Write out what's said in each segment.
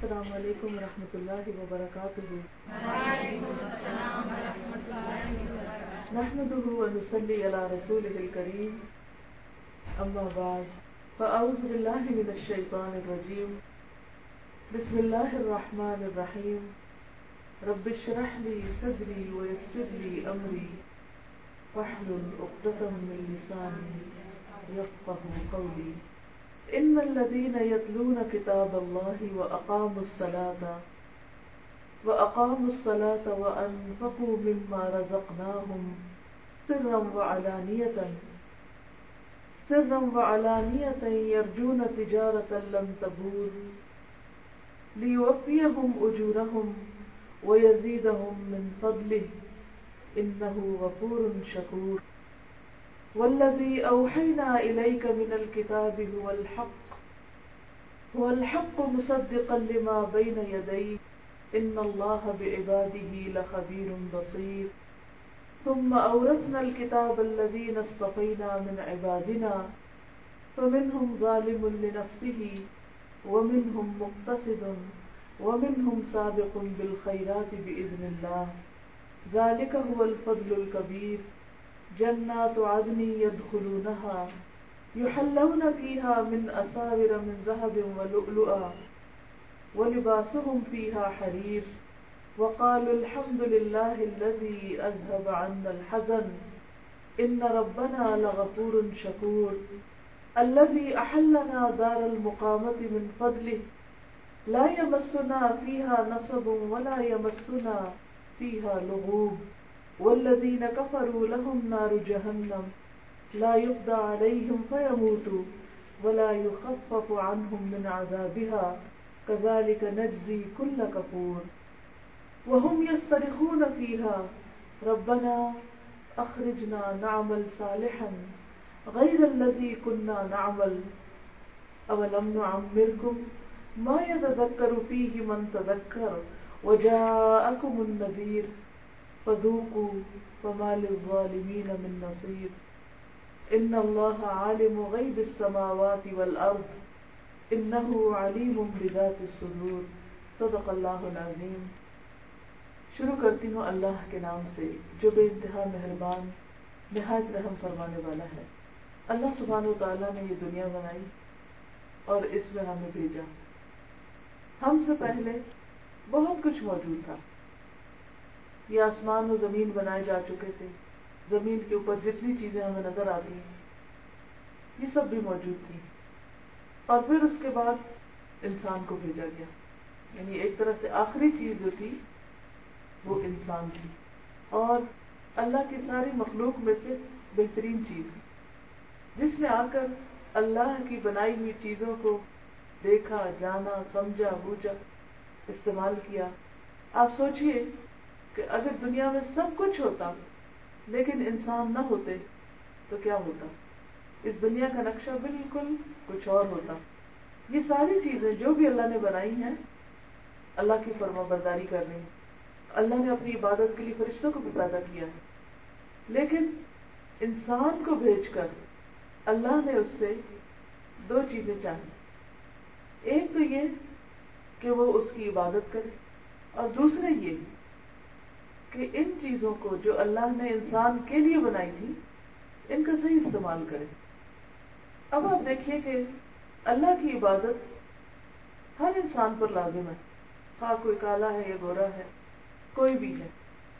السلام علیکم ورحمۃ اللہ وبرکاتہ۔ نحمده ونصلي على رسوله الكريم أما بعد فأعوذ بالله من الشيطان الرجيم بسم الله الرحمن الرحيم رب اشرح لي صدري ويسر لي أمري واحلل عقدة من لساني يفقه قولي إن الذين يتلون كتاب الله وأقاموا الصلاة وأقاموا الصلاة وأنفقوا مما رزقناهم سرا وعلانية سرا وعلانية يرجون تجارة لم تبور ليوفيهم أجورهم ويزيدهم من فضله إنه غفور شكور والذي أوحينا إليك من الكتاب هو الحق. هو الحق مصدقا لما بين يديه. إن الله بعباده لخبير بصير. ثم أورثنا الكتاب الذين اصطفينا من عبادنا. فمنهم ظالم لنفسه، ومنهم مقتصد، ومنهم سابق بالخيرات بإذن الله. ذلك هو الفضل الكبير. جنات عدن يدخلونها، يحلون فيها من أساور من ذهب ولؤلؤا، ولباسهم فيها حرير. وقالوا الحمد لله الذي أذهب عنا الحزن، إن ربنا لغفور شكور. الذي أحلنا دار المقامة من فضله، لا يمسنا فيها نصب ولا يمسنا فيها لغوب. والذين كفروا لهم نار جهنم لا يقضى عليهم فيموتوا ولا يخفف عنهم من عذابها كذلك نجزي كل كفور وهم يسترخون فيها ربنا أخرجنا نعمل صالحا غير الذي كنا نعمل أولم نعمركم ما يتذكر فيه من تذكر وجاءكم النذير فذوقوا فما للظالمين من نصير. ان الله عالم غيب السماوات والارض انه عليم بذات الصدور. صدق اللہ العظیم شروع کرتی ہوں اللہ کے نام سے، جو بے انتہا مہربان، نہایت رحم فرمانے والا ہے۔ اللہ سبحانہ و تعالیٰ نے یہ دنیا بنائی اور اس میں ہمیں بھیجا۔ ہم سے پہلے بہت کچھ موجود تھا۔ یہ آسمان و زمین بنائے جا چکے تھے۔ زمین کے اوپر جتنی چیزیں ہمیں نظر آتی ہیں، یہ سب بھی موجود تھی اور پھر اس کے بعد انسان کو بھیجا گیا۔ یعنی ایک طرح سے آخری چیز جو تھی، وہ انسان تھی۔ اور اللہ کی ساری مخلوق میں سے بہترین چیز۔ جس نے آ کر اللہ کی بنائی ہوئی چیزوں کو دیکھا، جانا، سمجھا، بوجھا، استعمال کیا۔ آپ سوچئے کہ اگر دنیا میں سب کچھ ہوتا لیکن انسان نہ ہوتے، تو کیا ہوتا؟ اس دنیا کا نقشہ بالکل کچھ اور ہوتا۔ یہ ساری چیزیں جو بھی اللہ نے بنائی ہیں، اللہ کی فرما برداری کر رہی اللہ نے اپنی عبادت کے لیے فرشتوں کو بھی پیدا کیا ہے۔ لیکن انسان کو بھیج کر اللہ نے اس سے دو چیزیں چاہی۔ ایک تو یہ کہ وہ اس کی عبادت کرے اور دوسرے یہ کہ ان چیزوں کو جو اللہ نے انسان کے لیے بنائی تھی، ان کا صحیح استعمال کرے اب آپ دیکھیے کہ اللہ کی عبادت ہر انسان پر لازم ہے۔ ہاں کوئی کالا ہے، یا گورا ہے، کوئی بھی ہے۔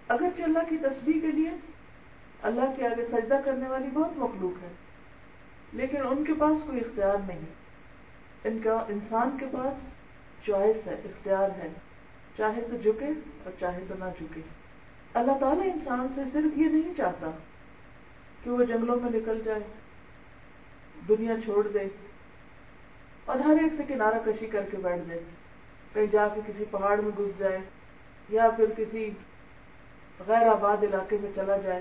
اگرچہ اللہ کی تسبیح کے لیے اللہ کے آگے سجدہ کرنے والی بہت مخلوق ہے، لیکن ان کے پاس کوئی اختیار نہیں۔ ان کا، انسان کے پاس چوائس ہے، اختیار ہے۔ چاہے تو جھکے اور چاہے تو نہ جھکے۔ اللہ تعالیٰ انسان سے صرف یہ نہیں چاہتا کہ وہ جنگلوں میں نکل جائے، دنیا چھوڑ دے، اور ہر ایک سے کنارہ کشی کر کے بیٹھ جائے، کہیں جا کے کسی پہاڑ میں گھس جائے، یا پھر کسی غیر آباد علاقے میں چلا جائے،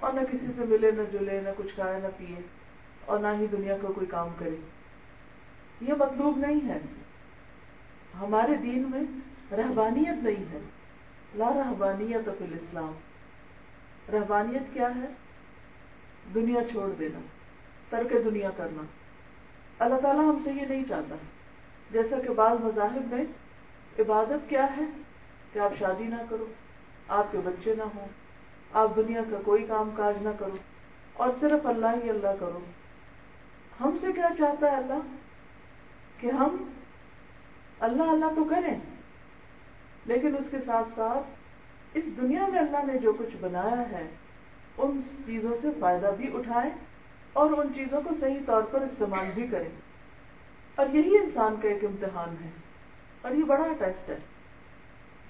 اور نہ کسی سے ملے، نہ جلے، نہ کچھ کھائے، نہ پیے، اور نہ ہی دنیا کا کوئی کام کرے۔ یہ مطلوب نہیں ہے۔ ہمارے دین میں رہبانیت نہیں ہے۔ لا رہبانیت فی الاسلام۔ رہبانیت کیا ہے؟ دنیا چھوڑ دینا، ترک دنیا کرنا۔ اللہ تعالیٰ ہم سے یہ نہیں چاہتا۔ جیسا کہ بعض مذاہب میں عبادت کیا ہے کہ آپ شادی نہ کرو، آپ کے بچے نہ ہوں، آپ دنیا کا کوئی کام کاج نہ کرو، اور صرف اللہ ہی اللہ کرو۔ ہم سے کیا چاہتا ہے اللہ؟ کہ ہم اللہ اللہ تو کریں۔ لیکن اس کے ساتھ ساتھ اس دنیا میں اللہ نے جو کچھ بنایا ہے، ان چیزوں سے فائدہ بھی اٹھائیں اور ان چیزوں کو صحیح طور پر استعمال بھی کریں۔ اور یہی انسان کا ایک امتحان ہے۔ اور یہ بڑا ٹیسٹ ہے۔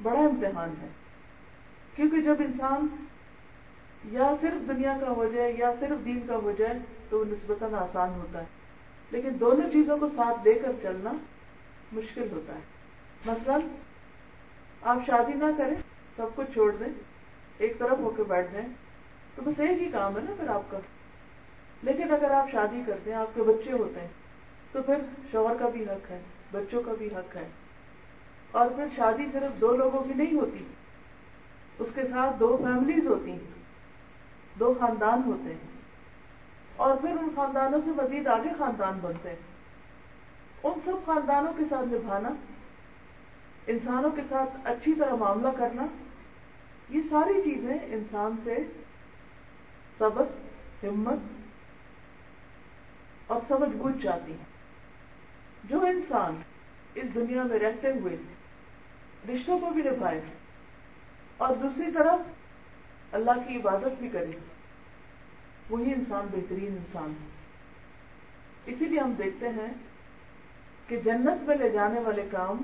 بڑا امتحان ہے۔ کیونکہ جب انسان یا صرف دنیا کا ہو جائے یا صرف دین کا ہو جائے تو وہ نسبتاً آسان ہوتا ہے۔ لیکن دونوں چیزوں کو ساتھ لے کر چلنا مشکل ہوتا ہے۔ مثلا آپ شادی نہ کریں، سب کچھ چھوڑ دیں، ایک طرف ہو کے بیٹھ جائیں۔ تو بس ایک ہی کام ہے نا پھر آپ کا۔ لیکن اگر آپ شادی کرتے ہیں، آپ کے بچے ہوتے ہیں، تو پھر شوہر کا بھی حق ہے، بچوں کا بھی حق ہے۔ اور پھر شادی صرف دو لوگوں کی نہیں ہوتی، اس کے ساتھ دو فیملیز ہوتی ہیں، دو خاندان ہوتے ہیں۔ اور پھر ان خاندانوں سے مزید آگے خاندان بنتے ہیں۔ ان سب خاندانوں کے ساتھ نبھانا انسانوں کے ساتھ اچھی طرح معاملہ کرنا، یہ ساری چیزیں انسان سے صبر، ہمت اور سمجھ بوجھ جاتی ہیں۔ جو انسان اس دنیا میں رہتے ہوئے رشتوں کو بھی نبھائے اور دوسری طرف اللہ کی عبادت بھی کرے، وہی انسان بہترین انسان ہے۔ اسی لیے ہم دیکھتے ہیں کہ جنت میں لے جانے والے کام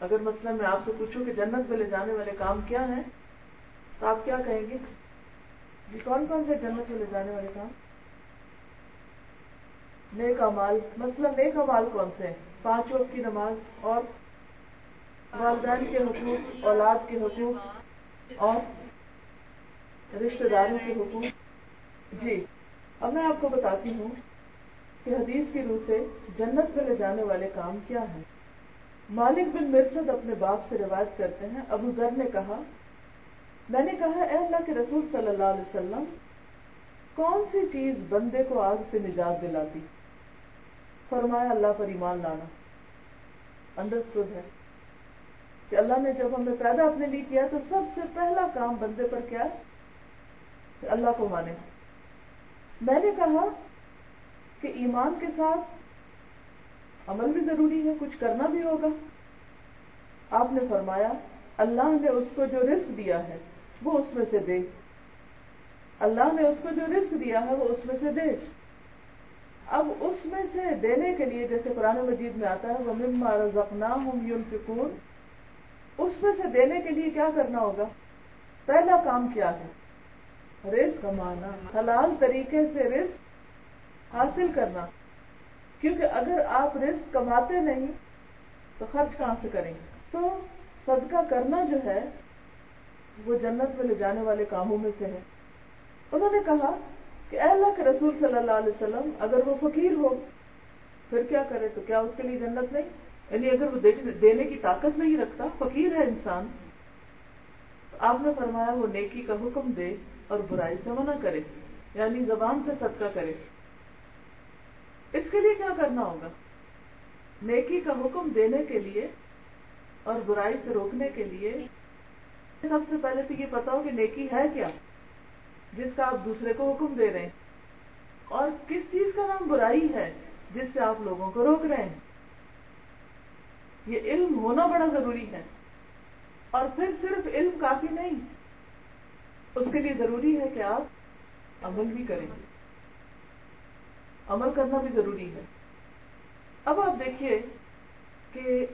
اگر مثلا میں آپ سے پوچھوں کہ جنت میں لے جانے والے کام کیا ہیں، تو آپ کیا کہیں گے؟ جی کون کون سے جنت میں لے جانے والے کام؟ نیک امال مثلا نیک امال کون سے ہیں؟ پانچ وقت کی نماز اور والدین کے حقوق اولاد کے حقوق اور رشتے داروں کے حقوق جی اب میں آپ کو بتاتی ہوں کہ حدیث کی روح سے جنت میں لے جانے والے کام کیا ہے مالک بن مرسد اپنے باپ سے روایت کرتے ہیں۔ ابو ذر نے کہا، میں نے کہا، اے اللہ کے رسول صلی اللہ علیہ وسلم، کون سی چیز بندے کو آگ سے نجات دلاتی؟ فرمایا، اللہ پر ایمان لانا۔ انڈرسٹوڈ ہے کہ اللہ نے جب ہمیں پیدا اپنے لیے کیا تو سب سے پہلا کام بندے پر کیا کہ اللہ کو مانے۔ میں نے کہا کہ ایمان کے ساتھ عمل بھی ضروری ہے، کچھ کرنا بھی ہوگا۔ آپ نے فرمایا، اللہ نے اس کو جو رزق دیا ہے، وہ اس میں سے دے۔ اللہ نے اس کو جو رزق دیا ہے، وہ اس میں سے دے۔ اب اس میں سے دینے کے لیے جیسے قرآن مجید میں آتا ہے وہ مما رزقنا ہوں یون فکون اس میں سے دینے کے لیے کیا کرنا ہوگا؟ پہلا کام کیا ہے؟ رزق کمانا، حلال طریقے سے رزق حاصل کرنا۔ کیونکہ اگر آپ رزق کماتے نہیں تو خرچ کہاں سے کریں؟ گے تو صدقہ کرنا جو ہے، وہ جنت میں لے جانے والے کاموں میں سے ہے۔ انہوں نے کہا کہ اے اللہ کے رسول صلی اللہ علیہ وسلم، اگر وہ فقیر ہو، پھر کیا کرے؟ تو کیا اس کے لیے جنت نہیں؟ یعنی اگر وہ دینے کی طاقت نہیں رکھتا، فقیر ہے انسان، تو آپ نے فرمایا وہ نیکی کا حکم دے اور برائی سے منع کرے یعنی زبان سے صدقہ کرے۔ اس کے لیے کیا کرنا ہوگا؟ نیکی کا حکم دینے کے لیے اور برائی سے روکنے کے لیے سب سے پہلے تو یہ پتا ہو کہ نیکی ہے کیا؟ جس کا آپ دوسرے کو حکم دے رہے ہیں۔ اور کس چیز کا نام برائی ہے جس سے آپ لوگوں کو روک رہے ہیں؟ یہ علم ہونا بڑا ضروری ہے۔ اور پھر صرف علم کافی نہیں، اس کے لیے ضروری ہے کہ آپ عمل بھی کریں۔ عمل کرنا بھی ضروری ہے۔ اب آپ دیکھیے کہ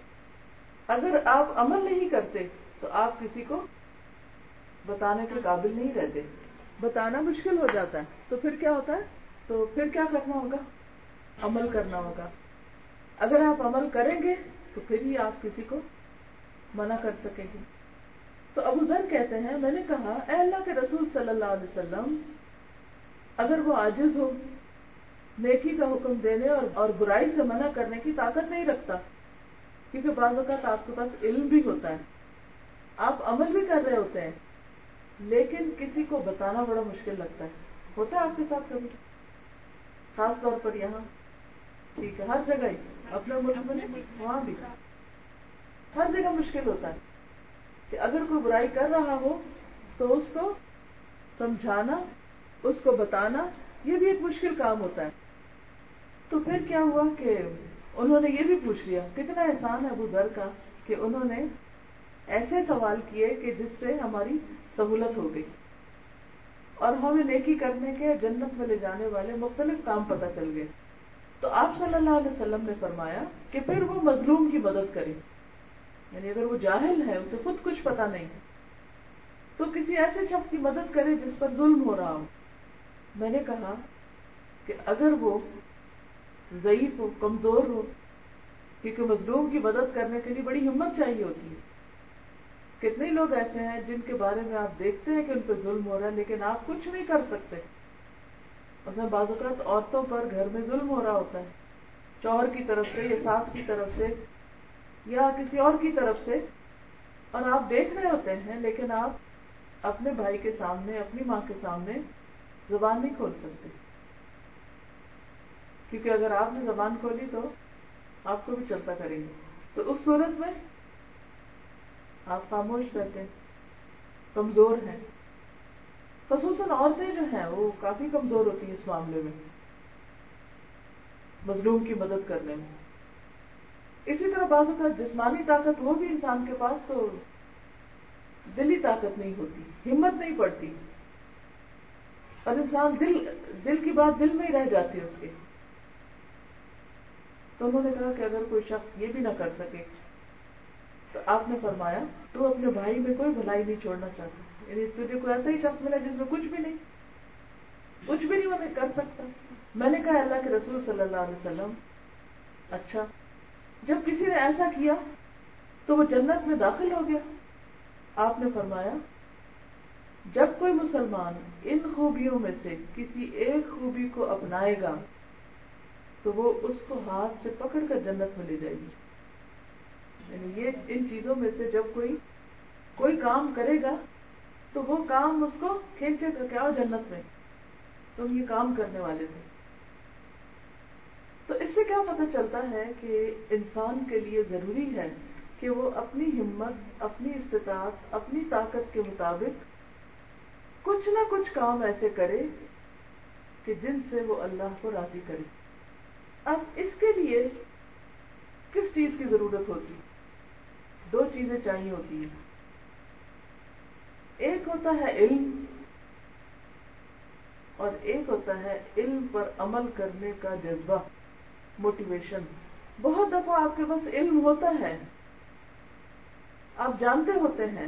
اگر آپ عمل نہیں کرتے تو آپ کسی کو بتانے کے قابل نہیں رہتے۔ بتانا مشکل ہو جاتا ہے۔ تو پھر کیا ہوتا ہے؟ تو پھر کیا کرنا ہوگا؟ عمل کرنا ہوگا۔ اگر آپ عمل کریں گے تو پھر ہی آپ کسی کو منع کر سکیں گے۔ تو ابو ذر کہتے ہیں، میں نے کہا، اے اللہ کے رسول صلی اللہ علیہ وسلم، اگر وہ عاجز ہو نیکی کا حکم دینے اور اور برائی سے منع کرنے کی طاقت نہیں رکھتا۔ کیونکہ بعض اوقات آپ کے پاس علم بھی ہوتا ہے۔ آپ عمل بھی کر رہے ہوتے ہیں لیکن کسی کو بتانا بڑا مشکل لگتا ہے۔ ہوتا ہے آپ کے ساتھ کبھی؟ خاص طور پر یہاں۔ ٹھیک ہے ہر جگہ ہی۔ اپنے ملک میں وہاں بھی۔ ہر جگہ مشکل ہوتا ہے۔ کہ اگر کوئی برائی کر رہا ہو تو اس کو سمجھانا اس کو بتانا یہ بھی ایک مشکل کام ہوتا ہے۔ تو پھر کیا ہوا کہ انہوں نے یہ بھی پوچھ لیا، کتنا احسان ہے ابو ذر کا کہ انہوں نے ایسے سوال کیے کہ جس سے ہماری سہولت ہو گئی۔ اور ہمیں نیکی کرنے کے جنت میں لے جانے والے مختلف کام پتہ چل گئے۔ تو آپ صلی اللہ علیہ وسلم نے فرمایا کہ پھر وہ مظلوم کی مدد کرے یعنی اگر وہ جاہل ہے، اسے خود کچھ پتا نہیں۔ تو کسی ایسے شخص کی مدد کرے جس پر ظلم ہو رہا ہو۔ میں نے کہا کہ اگر وہ ضعیف ہو، کمزور ہو، کیونکہ مظلوم کی مدد کرنے کے لیے بڑی ہمت چاہیے ہوتی ہے۔ کتنے لوگ ایسے ہیں جن کے بارے میں آپ دیکھتے ہیں کہ ان پہ ظلم ہو رہا ہے، لیکن آپ کچھ نہیں کر سکتے۔ میں بعض اوقات عورتوں پر گھر میں ظلم ہو رہا ہوتا ہے۔ شوہر کی طرف سے، یا ساس کی طرف سے، یا کسی اور کی طرف سے۔ اور آپ دیکھ رہے ہوتے ہیں، لیکن آپ اپنے بھائی کے سامنے، اپنی ماں کے سامنے زبان نہیں کھول سکتے۔ کیونکہ اگر آپ نے زبان کھولی تو آپ کو بھی چلتا کریں گے۔ تو اس صورت میں آپ خاموش رہتے ہیں، کمزور ہیں۔ خصوصاً عورتیں جو ہیں، وہ کافی کمزور ہوتی ہیں اس معاملے میں، مظلوم کی مدد کرنے میں۔ اسی طرح بعض اوقات جسمانی طاقت وہ بھی انسان کے پاس تو دلی طاقت نہیں ہوتی، ہمت نہیں پڑتی۔ اور انسان دل دل کی بات دل میں ہی رہ جاتی ہے اس کے۔ تو انہوں نے کہا کہ اگر کوئی شخص یہ بھی نہ کر سکے، تو آپ نے فرمایا، تو اپنے بھائی میں کوئی بھلائی نہیں چھوڑنا چاہتا۔ یعنی تجھے کوئی ایسا ہی شخص ملا جس میں کچھ بھی نہیں، کچھ بھی نہیں وہ کر سکتا۔ میں نے کہا، اللہ کے رسول صلی اللہ علیہ وسلم اچھا جب کسی نے ایسا کیا تو وہ جنت میں داخل ہو گیا۔ آپ نے فرمایا، جب کوئی مسلمان ان خوبیوں میں سے کسی ایک خوبی کو اپنائے گا تو وہ اس کو ہاتھ سے پکڑ کر جنت میں لے جائے گی۔ یعنی یہ ان چیزوں میں سے جب کوئی کوئی کام کرے گا، تو وہ کام اس کو کھینچے گا کیا جنت میں۔ تم یہ کام کرنے والے تھے۔ تو اس سے کیا پتہ چلتا ہے کہ انسان کے لیے ضروری ہے کہ وہ اپنی ہمت، اپنی استطاعت، اپنی طاقت کے مطابق کچھ نہ کچھ کام ایسے کرے کہ جن سے وہ اللہ کو راضی کرے۔ اب اس کے لیے کس چیز کی ضرورت ہوتی؟ دو چیزیں چاہیے ہوتی ہیں۔ ایک ہوتا ہے علم اور ایک ہوتا ہے علم پر عمل کرنے کا جذبہ موٹیویشن بہت دفعہ آپ کے پاس علم ہوتا ہے، آپ جانتے ہوتے ہیں،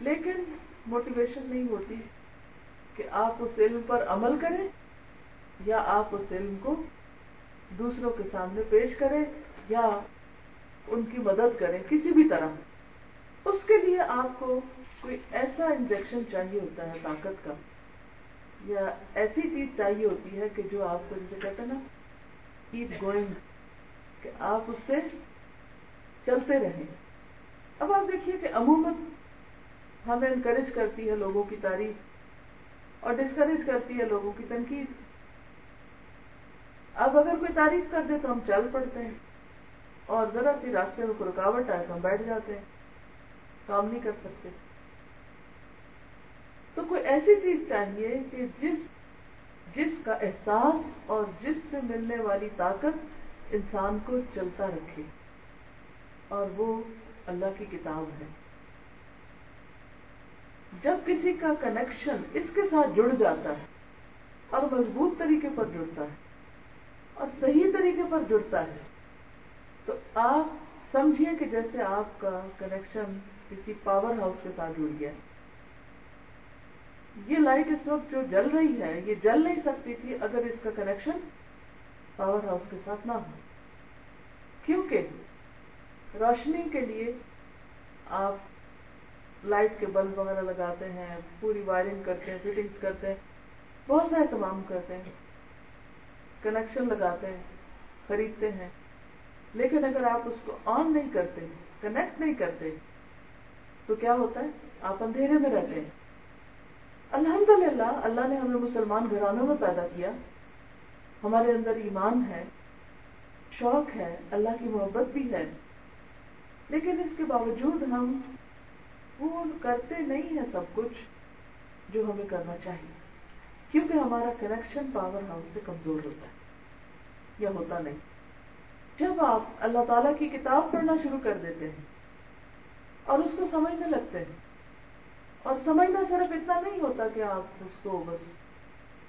لیکن موٹیویشن نہیں ہوتی کہ آپ اس علم پر عمل کریں یا آپ اس علم کو دوسروں کے سامنے پیش کریں یا ان کی مدد کریں کسی بھی طرح۔ اس کے لیے آپ کو کوئی ایسا انجیکشن چاہیے ہوتا ہے طاقت کا، یا ایسی چیز چاہیے ہوتی ہے کہ جو آپ کو جسے کہتے ہیں نا کیپ گوئنگ، کہ آپ اس سے چلتے رہیں۔ اب آپ دیکھیے کہ عموماً ہمیں انکریج کرتی ہے لوگوں کی تعریف اور ڈسکریج کرتی ہے لوگوں کی تنقید۔ اب اگر کوئی تعریف کر دے تو ہم چل پڑتے ہیں۔ اور ذرا سی راستے میں کوئی رکاوٹ آئے تو ہم بیٹھ جاتے ہیں۔ کام نہیں کر سکتے۔ تو کوئی ایسی چیز چاہیے کہ جس جس کا احساس اور جس سے ملنے والی طاقت انسان کو چلتا رکھے۔ اور وہ اللہ کی کتاب ہے۔ جب کسی کا کنیکشن اس کے ساتھ جڑ جاتا ہے اور مضبوط طریقے پر جڑتا ہے اور صحیح طریقے پر جڑتا ہے۔ تو آپ سمجھیے کہ جیسے آپ کا کنیکشن کسی پاور ہاؤس کے ساتھ جڑ گیا۔ یہ لائٹ اس وقت جو جل رہی ہے، یہ جل نہیں سکتی تھی اگر اس کا کنیکشن پاور ہاؤس کے ساتھ نہ ہو۔ کیونکہ روشنی کے لیے آپ لائٹ کے بلب وغیرہ لگاتے ہیں، پوری وائرنگ کرتے ہیں فٹنگس کرتے ہیں، بہت سارے اہتمام کرتے ہیں۔ کنیکشن لگاتے ہیں، خریدتے ہیں۔ لیکن اگر آپ اس کو آن نہیں کرتے کنیکٹ نہیں کرتے، تو کیا ہوتا ہے؟ آپ اندھیرے میں رہتے ہیں۔ الحمد للہ اللہ نے ہمیں مسلمان گھرانوں میں پیدا کیا۔ ہمارے اندر ایمان ہے، شوق ہے، اللہ کی محبت بھی ہے۔ لیکن اس کے باوجود ہم وہ کرتے نہیں ہیں سب کچھ جو ہمیں کرنا چاہیے۔ کیونکہ ہمارا کنیکشن پاور ہاؤس سے کمزور ہوتا ہے؟ یا ہوتا نہیں۔ جب آپ اللہ تعالیٰ کی کتاب پڑھنا شروع کر دیتے ہیں اور اس کو سمجھنے لگتے ہیں، اور سمجھنا صرف اتنا نہیں ہوتا کہ آپ اس کو بس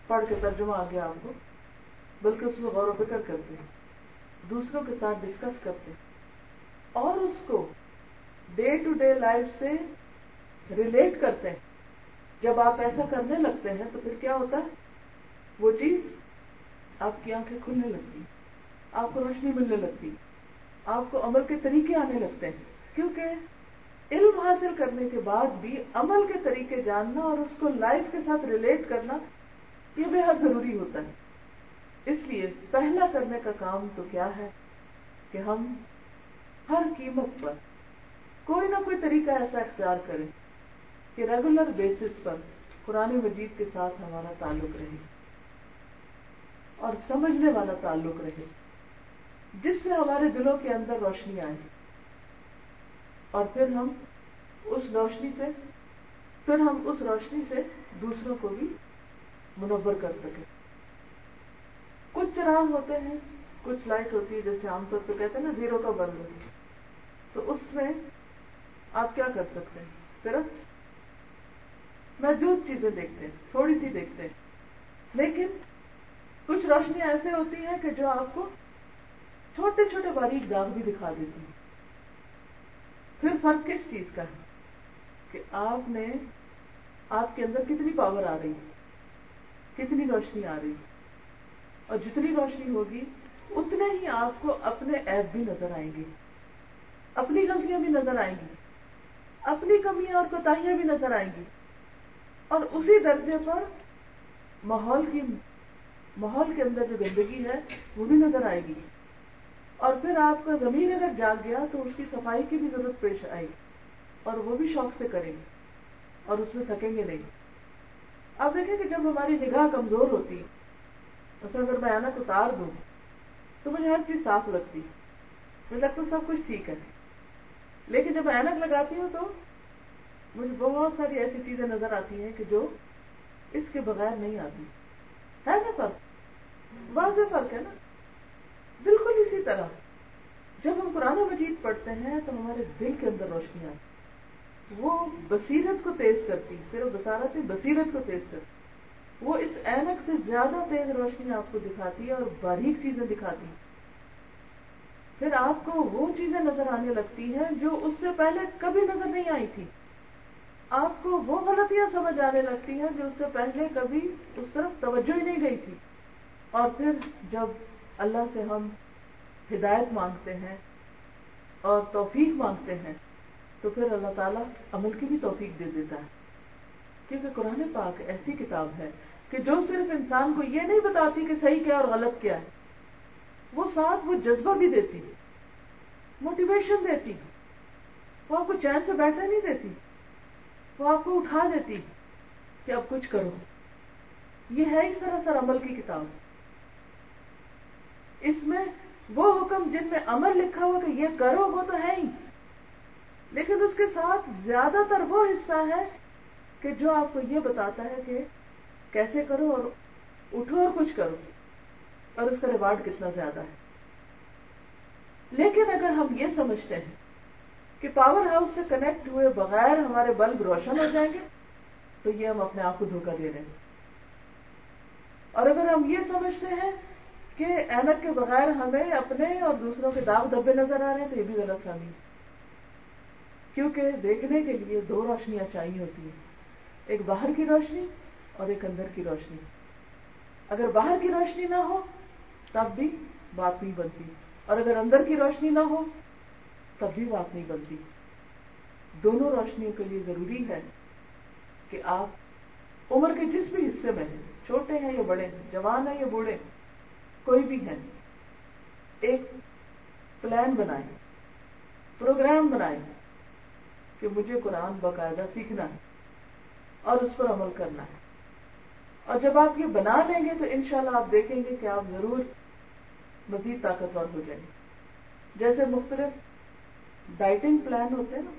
پڑھ کے ترجمہ آ گیا آپ کو، بلکہ اس میں غور و فکر کرتے ہیں، دوسروں کے ساتھ ڈسکس کرتے ہیں، اور اس کو ڈے ٹو ڈے لائف سے ریلیٹ کرتے ہیں۔ جب آپ ایسا کرنے لگتے ہیں تو پھر کیا ہوتا ہے؟ وہ چیز آپ کی آنکھیں کھلنے لگتی، آپ کو روشنی ملنے لگتی، آپ کو عمل کے طریقے آنے لگتے ہیں۔ کیونکہ علم حاصل کرنے کے بعد بھی عمل کے طریقے جاننا اور اس کو لائف کے ساتھ ریلیٹ کرنا یہ بے حد ضروری ہوتا ہے۔ اس لیے پہلا کرنے کا کام تو کیا ہے کہ ہم ہر قیمت پر کوئی نہ کوئی طریقہ ایسا اختیار کریں۔ کہ ریگولر بیسس پر قرآن مجید کے ساتھ ہمارا تعلق رہے اور سمجھنے والا تعلق رہے جس سے ہمارے دلوں کے اندر روشنی آئے اور پھر ہم اس روشنی سے پھر ہم اس روشنی سے دوسروں کو بھی منور کر سکیں کچھ چراغ ہوتے ہیں، کچھ لائٹ ہوتی ہے، جیسے عام طور پہ کہتے ہیں نا، زیرو کا بلب تو اس میں آپ کیا کر سکتے ہیں؟ صرف محدود چیزیں دیکھتے ہیں، تھوڑی سی دیکھتے ہیں۔ لیکن کچھ روشنیاں ایسے ہوتی ہیں کہ جو آپ کو چھوٹے چھوٹے باریک داغ بھی دکھا دیتی ہیں۔ پھر فرق کس چیز کا ہے؟ کہ آپ نے، آپ کے اندر کتنی پاور آ رہی ہے، کتنی روشنی آ رہی اور جتنی روشنی ہوگی، اتنے ہی آپ کو اپنے ایپ بھی نظر آئیں گے۔ اپنی غلطیاں بھی نظر آئیں گی۔ اپنی کمیاں اور کوتاہیاں بھی نظر آئیں گی۔ اور اسی درجے پر ماحول کی ماحول کے اندر جو گندگی ہے، وہ بھی نظر آئے گی۔ اور پھر آپ کا زمین اگر جاگ گیا تو اس کی صفائی کی بھی ضرورت پیش آئے گی۔ اور وہ بھی شوق سے کریں گے اور اس میں تھکیں گے نہیں۔ آپ دیکھیں کہ جب ہماری نگاہ کمزور ہوتی اصل اگر میں اینک اتار دوں، تو مجھے ہر چیز صاف لگتی۔ مجھے لگتا سب کچھ ٹھیک ہے۔ لیکن جب اینک لگاتی ہوں تو مجھے بہت ساری ایسی چیزیں نظر آتی ہیں کہ جو اس کے بغیر نہیں آتی۔ ہے نا فرق؟ واضح فرق ہے نا؟ بالکل اسی طرح۔ جب ہم قرآن مجید پڑھتے ہیں تو ہمارے دل کے اندر روشنی آتی وہ بصیرت کو تیز کرتی صرف بسارت ہی بصیرت کو تیز کرتی وہ اس اینک سے زیادہ تیز روشنی آپ کو دکھاتی ہے اور باریک چیزیں دکھاتی پھر آپ کو وہ چیزیں نظر آنے لگتی ہیں جو اس سے پہلے کبھی نظر نہیں آئی تھی۔ آپ کو وہ غلطیاں سمجھ آنے لگتی ہیں جو اس سے پہلے کبھی اس طرف توجہ ہی نہیں گئی تھی۔ اور پھر جب اللہ سے ہم ہدایت مانگتے ہیں اور توفیق مانگتے ہیں، تو پھر اللہ تعالیٰ عمل کی بھی توفیق دے دیتا ہے۔ کیونکہ قرآن پاک ایسی کتاب ہے کہ جو صرف انسان کو یہ نہیں بتاتی کہ صحیح کیا اور غلط کیا ہے، وہ ساتھ وہ جذبہ بھی دیتی موٹیویشن دیتی وہ آپ کو چین سے بیٹھنے نہیں دیتی۔ وہ آپ کو اٹھا دیتی کہ اب کچھ کرو۔ یہ ہے ہی سراسر عمل کی کتاب۔ اس میں وہ حکم جن میں عمل لکھا ہوا کہ یہ کرو، وہ تو ہے ہی۔ لیکن اس کے ساتھ زیادہ تر وہ حصہ ہے کہ جو آپ کو یہ بتاتا ہے کہ کیسے کرو اور اٹھو اور کچھ کرو۔ اور اس کا ریوارڈ کتنا زیادہ ہے۔ لیکن اگر ہم یہ سمجھتے ہیں کہ پاور ہاؤس سے کنیکٹ ہوئے بغیر ہمارے بلب روشن ہو جائیں گے، تو یہ ہم اپنے آپ کو دھوکہ دے رہے ہیں۔ اور اگر ہم یہ سمجھتے ہیں کہ اینک کے بغیر ہمیں اپنے اور دوسروں کے داغ دبے نظر آ رہے ہیں، تو یہ بھی غلط فہمی کیونکہ دیکھنے کے لیے دو روشنیاں چاہیے ہوتی ہیں، ایک باہر کی روشنی اور ایک اندر کی روشنی۔ اگر باہر کی روشنی نہ ہو، تب بھی بات نہیں بنتی۔ اور اگر اندر کی روشنی نہ ہو تب بھی بات نہیں بنتی۔ دونوں روشنیوں کے لیے ضروری ہے کہ آپ عمر کے جس بھی حصے میں ہیں، چھوٹے ہیں یا بڑے ہیں، جوان ہیں یا بوڑھے کوئی بھی ہے ایک پلان بنائیں، پروگرام بنائیں کہ مجھے قرآن باقاعدہ سیکھنا ہے اور اس پر عمل کرنا ہے۔ اور جب آپ یہ بنا لیں گے تو انشاءاللہ آپ دیکھیں گے کہ آپ ضرور مزید طاقتور ہو جائیں۔ گے جیسے مختلف ڈائٹنگ پلان ہوتے ہیں نا۔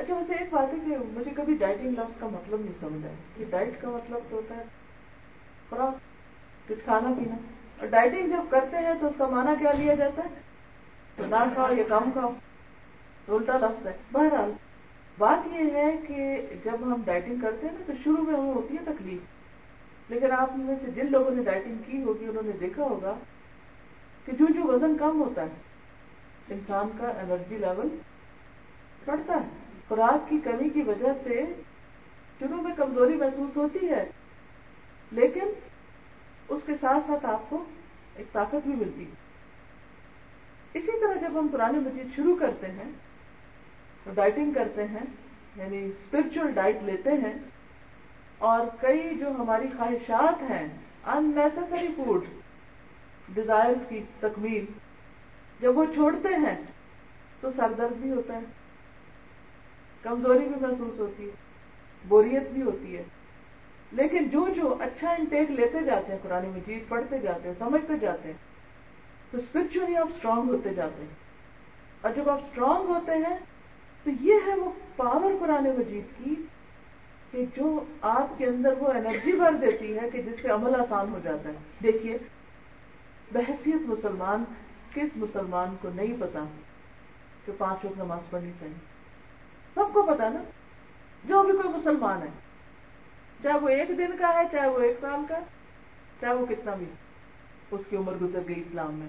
اچھا ویسے ایک بات ہے کہ مجھے کبھی ڈائٹنگ لفظ کا مطلب نہیں سمجھ آیا۔ کہ ڈائٹ کا مطلب تو ہوتا ہے خوراک کچھ کھانا پینا۔ اور ڈائٹنگ جب کرتے ہیں تو اس کا معنی کیا لیا جاتا ہے؟ تو نہ کھاؤ یا کم کھاؤ۔ الٹا لفظ ہے۔ بہرحال، بات یہ ہے کہ جب ہم ڈائٹنگ کرتے ہیں نا، تو شروع میں ہمیں ہوتی ہے تکلیف۔ لیکن آپ میں سے جن لوگوں نے ڈائٹنگ کی ہوگی، انہوں نے دیکھا ہوگا کہ جو جو وزن کم ہوتا ہے، انسان کا انرجی لیول بڑھتا ہے۔ خوراک کی کمی کی وجہ سے شروع میں کمزوری محسوس ہوتی ہے، لیکن اس کے ساتھ ساتھ آپ کو ایک طاقت بھی ملتی ہے۔ اسی طرح جب ہم پرانے مجید شروع کرتے ہیں، تو ڈائٹنگ کرتے ہیں یعنی اسپرچل ڈائٹ لیتے ہیں، اور کئی جو ہماری خواہشات ہیں ان نیسسری فوڈ ڈیزائر کی تکمیل، جب وہ چھوڑتے ہیں، تو سر درد بھی ہوتا ہے۔ کمزوری بھی محسوس ہوتی ہے، بوریت بھی ہوتی ہے۔ لیکن جو جو اچھا انٹیک لیتے جاتے ہیں، قرآن مجید پڑھتے جاتے ہیں، سمجھتے جاتے ہیں، تو اسپرچلی آپ اسٹرانگ ہوتے جاتے ہیں۔ اور جب آپ اسٹرانگ ہوتے ہیں، تو یہ ہے وہ پاور قرآن مجید کی کہ جو آپ کے اندر وہ انرجی بھر دیتی ہے کہ جس سے عمل آسان ہو جاتا ہے۔ دیکھیے، بحثیت مسلمان کس مسلمان کو نہیں پتا کہ پانچ وقت نماز پڑھنی چاہیے؟ سب کو پتا نا، جو بھی کوئی مسلمان ہے، چاہے وہ ایک دن کا ہے، چاہے وہ ایک سال کا، چاہے وہ کتنا بھی، اس کی عمر گزر گئی اسلام میں۔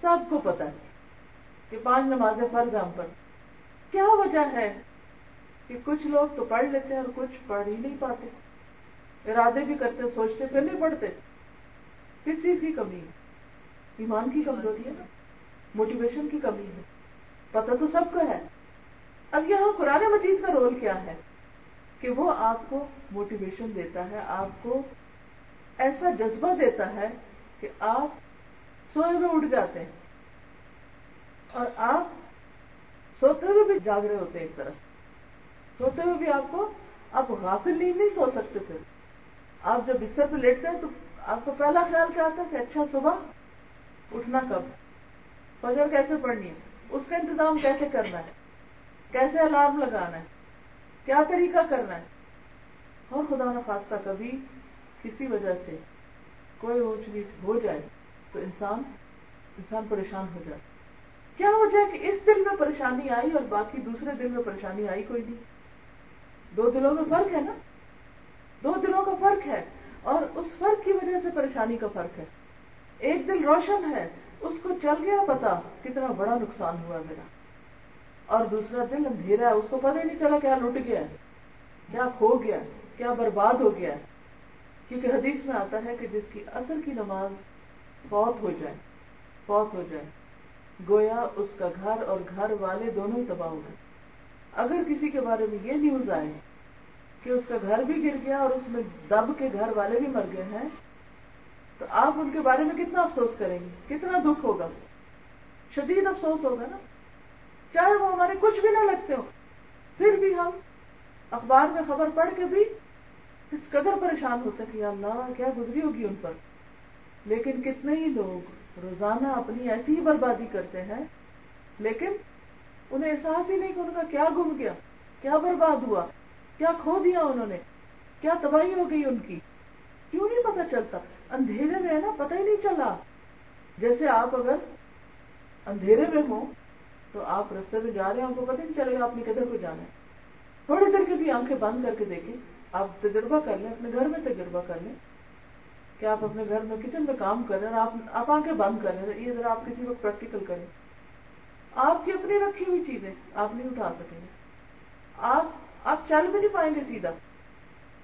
سب کو پتا ہے کہ پانچ نمازیں فرض ہم پر۔ کیا وجہ ہے کہ کچھ لوگ تو پڑھ لیتے ہیں اور کچھ پڑھ ہی نہیں پاتے؟ ارادے بھی کرتے، سوچتے، پھر نہیں پڑھتے۔ کس چیز کی کمی ہے؟ ایمان کی کمزوری ہے نا؟ موٹیویشن کی کمی ہے۔ پتہ تو سب کو ہے۔ اب یہاں قرآن مجید کا رول کیا ہے کہ وہ آپ کو موٹیویشن دیتا ہے، آپ کو ایسا جذبہ دیتا ہے کہ آپ سوئے ہوئے اٹھ جاتے ہیں۔ اور آپ سوتے ہوئے بھی جاگ رہے ہوتے ہیں ایک طرف۔ سوتے ہوئے بھی آپ کو، آپ غافل نیند نہیں سو سکتے پھر۔ آپ جب بستر پہ لیٹتے ہیں تو آپ کو پہلا خیال کیا آتا ہے کہ اچھا صبح اٹھنا کب؟ فجر کیسے پڑھنی ہے؟ اس کا انتظام کیسے کرنا ہے؟ کیسے الارم لگانا ہے؟ کیا طریقہ کرنا ہے؟ اور خدا نخواستہ کبھی کسی وجہ سے کوئی اونچ نیچ ہو جائے تو انسان انسان پریشان ہو جائے۔ کیا وجہ ہے کہ اس دل میں پریشانی آئی اور باقی دوسرے دل میں پریشانی آئی کوئی نہیں دو دلوں میں فرق ہے نا؟ دو دلوں کا فرق ہے اور اس فرق کی وجہ سے پریشانی کا فرق ہے۔ ایک دل روشن ہے، اس کو چل گیا پتا کتنا بڑا نقصان ہوا میرا۔ اور دوسرا دل اندھیرا ہے، اس کو پتہ ہی نہیں چلا کیا لٹ گیا کیا کھو گیا کیا برباد ہو گیا ہے۔ کیونکہ حدیث میں آتا ہے کہ جس کی اصل کی نماز فوت ہو جائے، فوت ہو جائے۔ گویا اس کا گھر اور گھر والے دونوں ہی تباہ ہو گئے۔ اگر کسی کے بارے میں یہ نیوز آئے کہ اس کا گھر بھی گر گیا اور اس میں دب کے گھر والے بھی مر گئے ہیں، تو آپ ان کے بارے میں کتنا افسوس کریں گے؟ کتنا دکھ ہوگا؟ شدید افسوس ہوگا نا۔ چاہے وہ ہمارے کچھ بھی نہ لگتے ہو، پھر بھی ہم اخبار میں خبر پڑھ کے بھی اس قدر پریشان ہوتے کہ اللہ، کیا گزری ہوگی ان پر؟ لیکن کتنے ہی لوگ روزانہ اپنی ایسی ہی بربادی کرتے ہیں، لیکن انہیں احساس ہی نہیں کہ ان کا کیا گم گیا، کیا برباد ہوا، کیا کھو دیا انہوں نے، کیا تباہی ہو گئی ان کی۔ کیوں نہیں پتا چلتا؟ اندھیرے میں ہے نا، پتہ ہی نہیں چلا۔ جیسے آپ اگر اندھیرے میں ہوں تو آپ رستے میں جا رہے ہیں آپ کو پتہ نہیں چلے گا، آپ نے کدھر کو جانا ہے۔ تھوڑی دیر کے بھی آنکھیں بند کر کے دیکھیں۔ آپ تجربہ کر لیں، اپنے گھر میں تجربہ کر لیں۔ کہ آپ اپنے گھر میں کچن میں کام کر رہے ہیں آپ آنکھیں بند کر رہے ہیں یہ ذرا آپ کسی وقت پریکٹیکل کریں۔ آپ کی اپنی رکھی ہوئی چیزیں آپ نہیں اٹھا سکیں گے۔ آپ آپ چل بھی نہیں پائیں گے سیدھا۔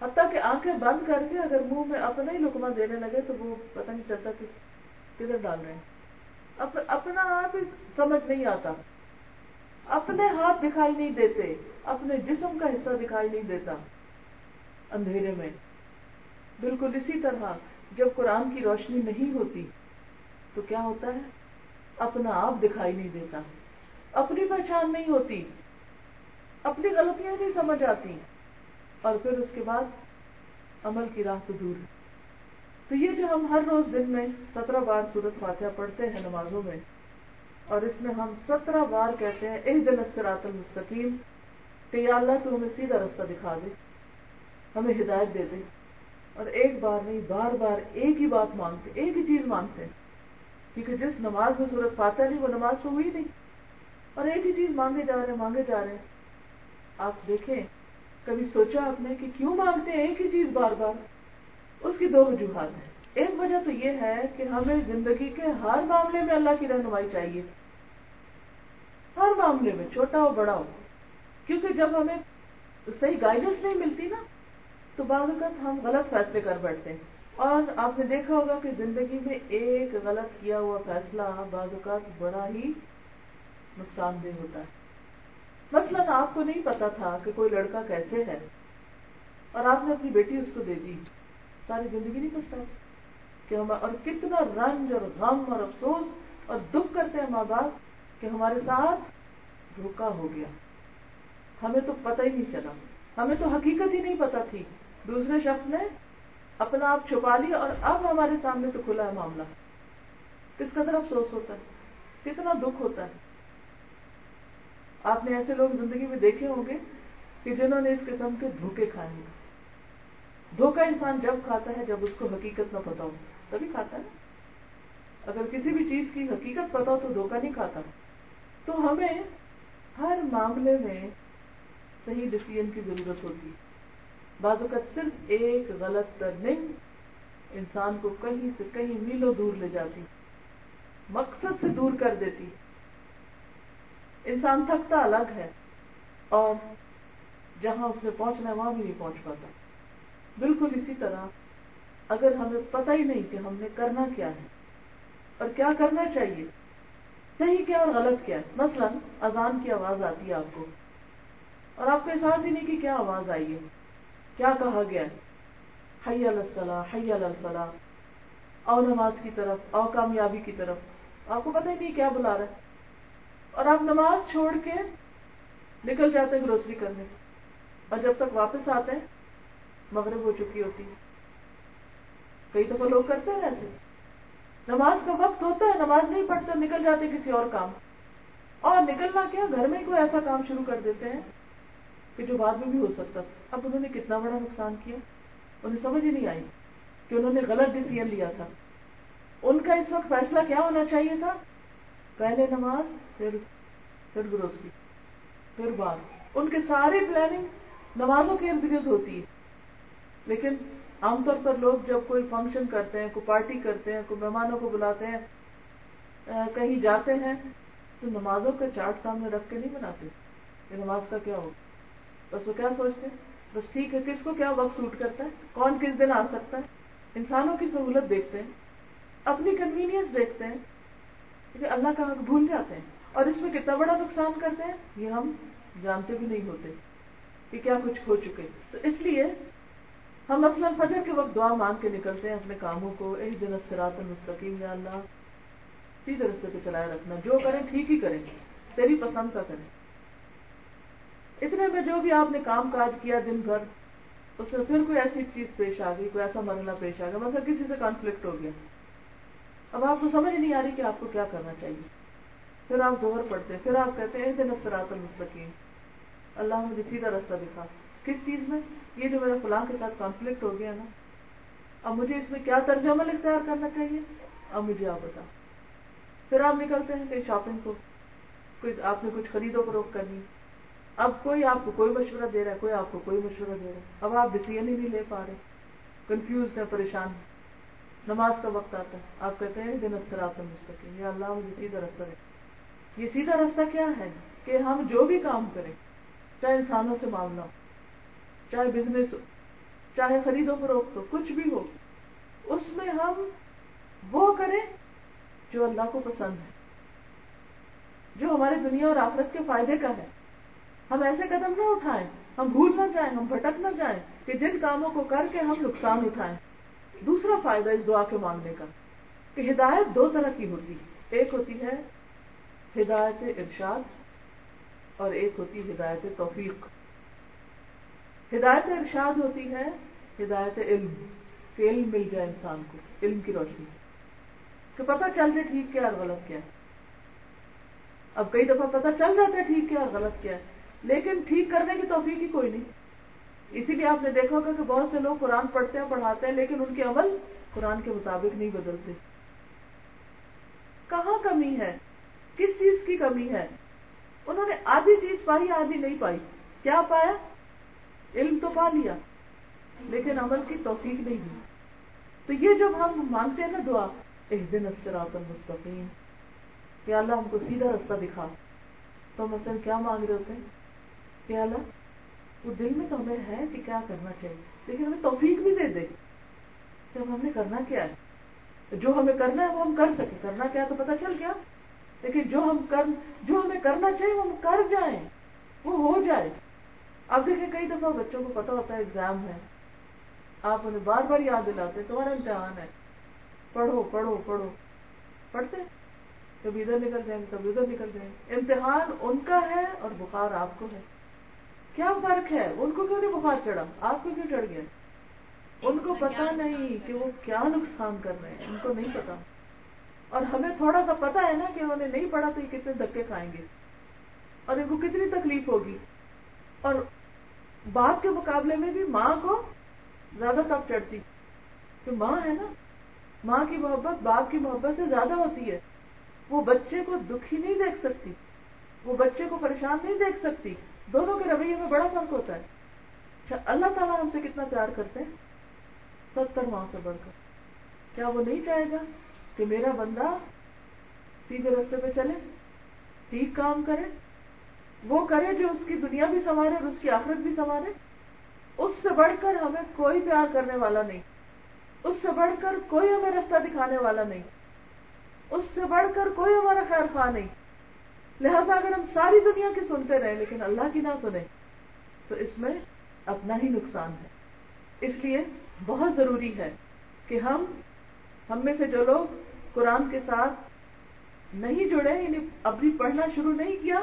حتیٰ کہ آنکھیں بند کر کے اگر منہ میں اپنا ہی لکما دینے لگے تو وہ پتہ نہیں چلتا کہ کدھر ڈال رہے ہیں۔ اپنا آپ ہی سمجھ نہیں آتا۔ اپنے ہاتھ دکھائی نہیں دیتے، اپنے جسم کا حصہ دکھائی نہیں دیتا۔ اندھیرے میں۔ بالکل اسی طرح جب قرآن کی روشنی نہیں ہوتی، تو کیا ہوتا ہے؟ اپنا آپ دکھائی نہیں دیتا۔ اپنی پہچان نہیں ہوتی۔ اپنی غلطیاں نہیں سمجھ آتی۔ اور پھر اس کے بعد عمل کی راہ تو دور ہے۔ تو یہ جو ہم ہر روز دن میں سترہ بار صورت فاتحہ پڑھتے ہیں نمازوں میں اور اس میں ہم سترہ بار کہتے ہیں ایک دن سرات المستقیم، کہ یا اللہ تو ہمیں سیدھا رستہ دکھا دے، ہمیں ہدایت دے دے۔ اور ایک بار نہیں، بار بار ایک ہی بات مانگتے، ایک ہی چیز مانگتے ہیں۔ کیونکہ جس نماز میں صورت پاتا نہیں، وہ نماز تو ہوئی نہیں۔ اور ایک ہی چیز مانگے جا رہے ہیں، مانگے جا رہے ہیں۔ آپ دیکھیں، کبھی سوچا آپ نے کہ کیوں مانگتے ہیں ایک ہی چیز بار بار؟ اس کی دو وجوہات ہیں۔ ایک وجہ تو یہ ہے کہ ہمیں زندگی کے ہر معاملے میں اللہ کی رہنمائی چاہیے۔ ہر معاملے میں، چھوٹا ہو، بڑا ہو۔ کیونکہ جب ہمیں صحیح گائیڈنس نہیں ملتی نا، تو بعض اوقات ہم غلط فیصلے کر بیٹھتے ہیں۔ اور آپ نے دیکھا ہوگا کہ زندگی میں ایک غلط کیا ہوا فیصلہ بعض اوقات بڑا ہی نقصان دہ ہوتا ہے۔ مثلاً آپ کو نہیں پتا تھا کہ کوئی لڑکا کیسے ہے، اور آپ نے اپنی بیٹی اس کو دے دی۔ ساری زندگی نہیں پچھتا۔ کہ ہم اور کتنا رنج اور غم اور افسوس اور دکھ کرتے ہیں ماں باپ۔ کہ ہمارے ساتھ دھوکا ہو گیا۔ ہمیں تو پتہ ہی نہیں چلا۔ ہمیں تو حقیقت ہی نہیں پتا تھی۔ دوسرے شخص نے اپنا آپ چھپا لیا اور اب ہمارے سامنے تو کھلا ہے معاملہ۔ کس قدر افسوس ہوتا ہے؟ کتنا دکھ ہوتا ہے۔ آپ نے ایسے لوگ زندگی میں دیکھے ہوں گے کہ جنہوں نے اس قسم کے دھوکے کھائے ہیں دھوکا انسان جب کھاتا ہے جب اس کو حقیقت نہ پتا ہو۔ تبھی کھاتا ہے اگر کسی بھی چیز کی حقیقت پتا ہو تو دھوکا نہیں کھاتا۔ تو ہمیں ہر معاملے میں صحیح ڈسیزن کی ضرورت ہوتی۔ بعض اوقات صرف ایک غلط ٹرننگ انسان کو کہیں سے کہیں میلوں دور لے جاتی، مقصد سے دور کر دیتی۔ انسان تھکتا الگ ہے اور جہاں اس نے پہنچنا ہے وہاں بھی نہیں پہنچ پاتا۔ بالکل اسی طرح اگر ہمیں پتہ ہی نہیں کہ ہم نے کرنا کیا ہے اور کیا کرنا چاہیے صحیح کیا اور غلط کیا ہے؟ مثلا اذان کی آواز آتی ہے آپ کو اور آپ کو احساس ہی نہیں کہ کیا آواز آئی ہے۔ کیا کہا گیا ہے؟ حی الصلاح حی الفلاح۔ او نماز کی طرف او کامیابی کی طرف۔ آپ کو پتہ ہی نہیں کیا بلا رہا ہے۔ اور آپ نماز چھوڑ کے نکل جاتے ہیں گروسری کرنے۔ اور جب تک واپس آتے ہیں، مغرب ہو چکی ہوتی۔ ہے کئی دفعہ لوگ کرتے ہیں ایسے۔ نماز کا وقت ہوتا ہے، نماز نہیں پڑھتے، نکل جاتے کسی اور کام۔ اور نکلنا کیا؟ گھر میں کوئی ایسا کام شروع کر دیتے ہیں کہ جو بعد میں بھی ہو سکتا۔ اب انہوں نے کتنا بڑا نقصان کیا؟ انہیں سمجھ ہی نہیں آئی کہ انہوں نے غلط ڈیسیزن لیا تھا۔ ان کا اس وقت فیصلہ کیا ہونا چاہیے تھا؟ پہلے نماز، پھر پھر گروسری پھر بات ان کے ساری پلاننگ نمازوں کے ارد گرد ہوتی ہے۔ لیکن عام طور پر لوگ جب کوئی فنکشن کرتے ہیں، کوئی پارٹی کرتے ہیں، کوئی مہمانوں کو بلاتے ہیں کہیں جاتے ہیں، تو نمازوں کا چارٹ سامنے رکھ کے نہیں بناتے کہ نماز کا کیا ہو بس وہ کیا سوچتے ہیں؟ بس ٹھیک ہے، کس کو کیا وقت سوٹ کرتا ہے؟ کون کس دن آ سکتا ہے؟ انسانوں کی سہولت دیکھتے ہیں، اپنی کنوینئنس دیکھتے ہیں کیونکہ اللہ کا حق بھول جاتے ہیں اور اس میں کتنا بڑا نقصان کرتے ہیں؟ یہ ہم جانتے بھی نہیں ہوتے کہ کیا کچھ ہو چکے۔ تو اس لیے ہم مثلاً فجر کے وقت دعا مانگ کے نکلتے ہیں اپنے کاموں کو ایک دن سرات مستقیم یا اللہ، سیدھے رستے پہ چلائے رکھنا۔ جو کریں ٹھیک ہی کریں تیری پسند کا کریں۔ اتنے میں جو بھی آپ نے کام کاج کیا دن بھر، اس میں پھر کوئی ایسی چیز پیش آ گئی، کوئی ایسا مرحلہ پیش آ گیا، مثلا کسی سے کانفلکٹ ہو گیا۔ اب آپ کو سمجھ نہیں آ رہی کہ آپ کو کیا کرنا چاہیے۔ پھر آپ زہر پڑتے پھر آپ کہتے ہیں ایک دن سرات المستقیم۔ اللہ مجھے سیدھا رستہ دکھا۔ کس چیز میں؟ یہ جو میرا فلاں کے ساتھ کانفلکٹ ہو گیا نا، اب مجھے اس میں کیا ترجمہ اختیار کرنا چاہیے؟ اب مجھے آپ بتا پھر آپ نکلتے ہیں کہ شاپنگ کو، کوئی آپ نے کچھ خریدو فروخت کرنی۔ اب کوئی آپ کو کوئی مشورہ دے رہا ہے، کوئی آپ کو کوئی مشورہ دے رہا ہے۔ اب آپ ڈسیزن ہی نہیں لے پا رہے۔ کنفیوز ہیں، پریشان نماز کا وقت آتا ہے۔ آپ کہتے ہیں، دن اثر آتا مستقل یا اللہ، مجھے سیدھا رستہ ہے یہ سیدھا رستہ کیا ہے؟ کہ ہم جو بھی کام کریں، چاہے انسانوں سے معاملہ ہو۔ چاہے بزنس ہو، چاہے خرید و فروخت ہو کچھ بھی ہو، اس میں ہم وہ کریں جو اللہ کو پسند ہے، جو ہماری دنیا اور آخرت کے فائدے کا ہے۔ ہم ایسے قدم نہ اٹھائیں، ہم بھول نہ جائیں، ہم بھٹک نہ جائیں کہ جن کاموں کو کر کے ہم نقصان اٹھائیں۔ دوسرا فائدہ اس دعا کے مانگنے کا، کہ ہدایت دو طرح کی ہوتی ہے۔ ایک ہوتی ہے ہدایت ارشاد اور ایک ہوتی ہدایت توفیق۔ ہدایت ارشاد ہوتی ہے، ہدایت علم، کہ علم مل جائے انسان کو، علم کی روشنی کہ پتہ چل جائے ٹھیک کیا اور غلط کیا۔ اب کئی دفعہ پتہ چل جاتا ہے ٹھیک کیا اور غلط کیا۔ ہے لیکن ٹھیک کرنے کی توفیق ہی کوئی نہیں۔ اسی لیے آپ نے دیکھا ہوگا کہ بہت سے لوگ قرآن پڑھتے ہیں، پڑھاتے ہیں، لیکن ان کے عمل قرآن کے مطابق نہیں بدلتے۔ کہاں کمی ہے؟ کس چیز کی کمی ہے؟ انہوں نے آدھی چیز پائی، آدھی نہیں پائی۔ کیا پایا؟ علم تو پا لیا، لیکن عمل کی توفیق نہیں ہوئی۔ تو یہ جب ہم مانگتے ہیں نا دعا ایک دن اسرات المستقیم کہ اللہ ہم کو سیدھا رستہ دکھا۔ تو مثلا کیا مانگ رہے ہوتے ہیں؟ کہ اللہ وہ دل میں تو ہمیں ہے کہ کیا کرنا چاہیے، لیکن ہمیں توفیق بھی دے دے۔ جب ہم نے کرنا کیا ہے جو ہمیں کرنا ہے وہ ہم کر سکیں۔ کرنا کیا تو پتا چل گیا۔ لیکن جو ہم کر، جو ہمیں کرنا چاہیے وہ ہم کر جائیں، وہ ہو جائے۔ اب دیکھیں کئی دفعہ بچوں کو پتا ہوتا ہے ایگزام ہے۔ آپ انہیں بار بار یاد دلاتے تمہارا امتحان ہے۔ پڑھو پڑھو پڑھو۔ پڑھتے کبھی ادھر نکل جائیں کبھی ادھر نکل جائیں۔ امتحان ان کا ہے اور بخار آپ کو ہے۔ کیا فرق ہے؟ ان کو کیوں نہیں بخار چڑھا؟ آپ کو کیوں چڑھ گیا؟ ان کو پتا نہیں کہ وہ کیا نقصان کر رہے ہیں ان کو نہیں پتا اور ہمیں تھوڑا سا پتا ہے نا کہ انہوں نے نہیں پڑھا تو یہ کتنے دھکے کھائیں گے۔ اور ان کو کتنی تکلیف ہوگی۔ اور باپ کے مقابلے میں بھی ماں کو زیادہ تب چڑھتی۔ کہ ماں ہے نا، ماں کی محبت باپ کی محبت سے زیادہ ہوتی ہے۔ وہ بچے کو دکھی نہیں دیکھ سکتی، وہ بچے کو پریشان نہیں دیکھ سکتی۔ دونوں کے رویے میں بڑا فرق ہوتا ہے۔ اچھا اللہ تعالیٰ ہم سے کتنا پیار کرتے ہیں؟ ستر ماہ سے بڑھ کر۔ کیا وہ نہیں چاہے گا کہ میرا بندہ سیدھے رستے پہ چلے، ٹھیک کام کرے وہ کرے جو اس کی دنیا بھی سنوارے اور اس کی آخرت بھی سنوارے، اس سے بڑھ کر ہمیں کوئی پیار کرنے والا نہیں۔ اس سے بڑھ کر کوئی ہمیں رستہ دکھانے والا نہیں۔ اس سے بڑھ کر کوئی ہمارا خیر خواہ نہیں۔ لہذا اگر ہم ساری دنیا کی سنتے رہیں لیکن اللہ کی نہ سنیں، تو اس میں اپنا ہی نقصان ہے۔ اس لیے بہت ضروری ہے کہ ہم ہم میں سے جو لوگ قرآن کے ساتھ نہیں جڑے یعنی ابھی پڑھنا شروع نہیں کیا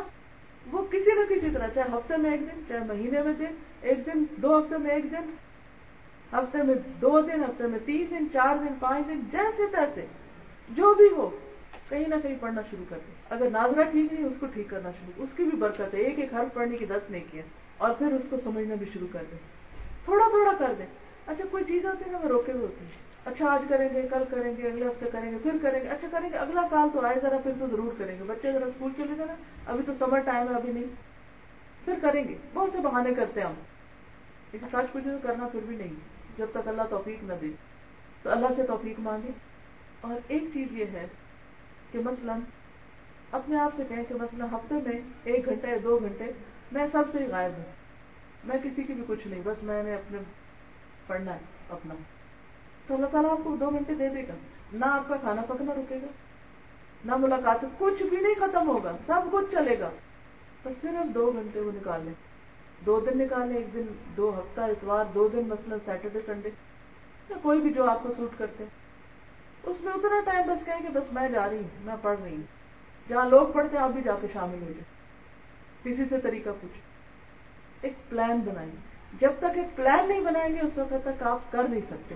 وہ کسی نہ کسی طرح، چاہے ہفتے میں ایک دن، چاہے مہینے میں دن، ایک دن، دو ہفتے میں ایک دن، ہفتے میں دو دن، ہفتے میں تین دن، چار دن، پانچ دن، جیسے تیسے، جو بھی ہو، کہیں نہ کہیں پڑھنا شروع کر دیں۔ اگر ناظرہ ٹھیک نہیں، اس کو ٹھیک کرنا شروع۔ اس کی بھی برکت ہے، ایک ایک حرف پڑھنے کی دس نہیں کیا، اور پھر اس کو سمجھنا بھی شروع کر دیں۔ تھوڑا تھوڑا کر دیں۔ اچھا کوئی چیز ہوتی ہے نا وہ روکے ہوئے ہوتی ہے اچھا آج کریں گے، کل کریں گے، اگلے ہفتے کریں گے، پھر کریں گے اچھا کریں گے، اگلا سال تو آئے ذرا، پھر تو ضرور کریں گے۔ بچے ذرا اسکول چلے جائیں ابھی تو سمر ٹائم ہے، ابھی نہیں۔ پھر کریں گے۔ بہت سے بہانے کرتے ہیں ہم۔ لیکن سچ پوچھے تو کرنا پھر بھی نہیں۔ جب تک اللہ توفیق نہ دے۔ تو اللہ سے توفیق مانگے۔ اور ایک چیز یہ ہے کہ مثلا اپنے آپ سے کہیں کہ مثلا ہفتے میں ایک گھنٹے یا دو گھنٹے میں سب سے ہی غائب ہوں۔ میں کسی کی بھی کچھ نہیں، بس میں نے اپنے پڑھنا ہے، اپنا۔ تو اللہ تعالیٰ آپ کو دو گھنٹے دے دے گا نہ آپ کا کھانا پکنا رکے گا نہ ملاقات کچھ بھی نہیں ختم ہوگا سب کچھ چلے گا بس صرف دو گھنٹے وہ نکالیں دو دن نکالیں ایک دن دو ہفتہ اتوار دو دن مثلا سیٹرڈے سنڈے یا کوئی بھی جو آپ کو سوٹ کرتے ہیں اس میں اتنا ٹائم بس کہیں کہ بس میں جا رہی ہوں میں پڑھ رہی ہوں جہاں لوگ پڑھتے ہیں آپ بھی جا کے شامل ہو جائیں کسی سے طریقہ پوچھ ایک پلان بنائیں جب تک ایک پلان نہیں بنائیں گے اس وقت تک آپ کر نہیں سکتے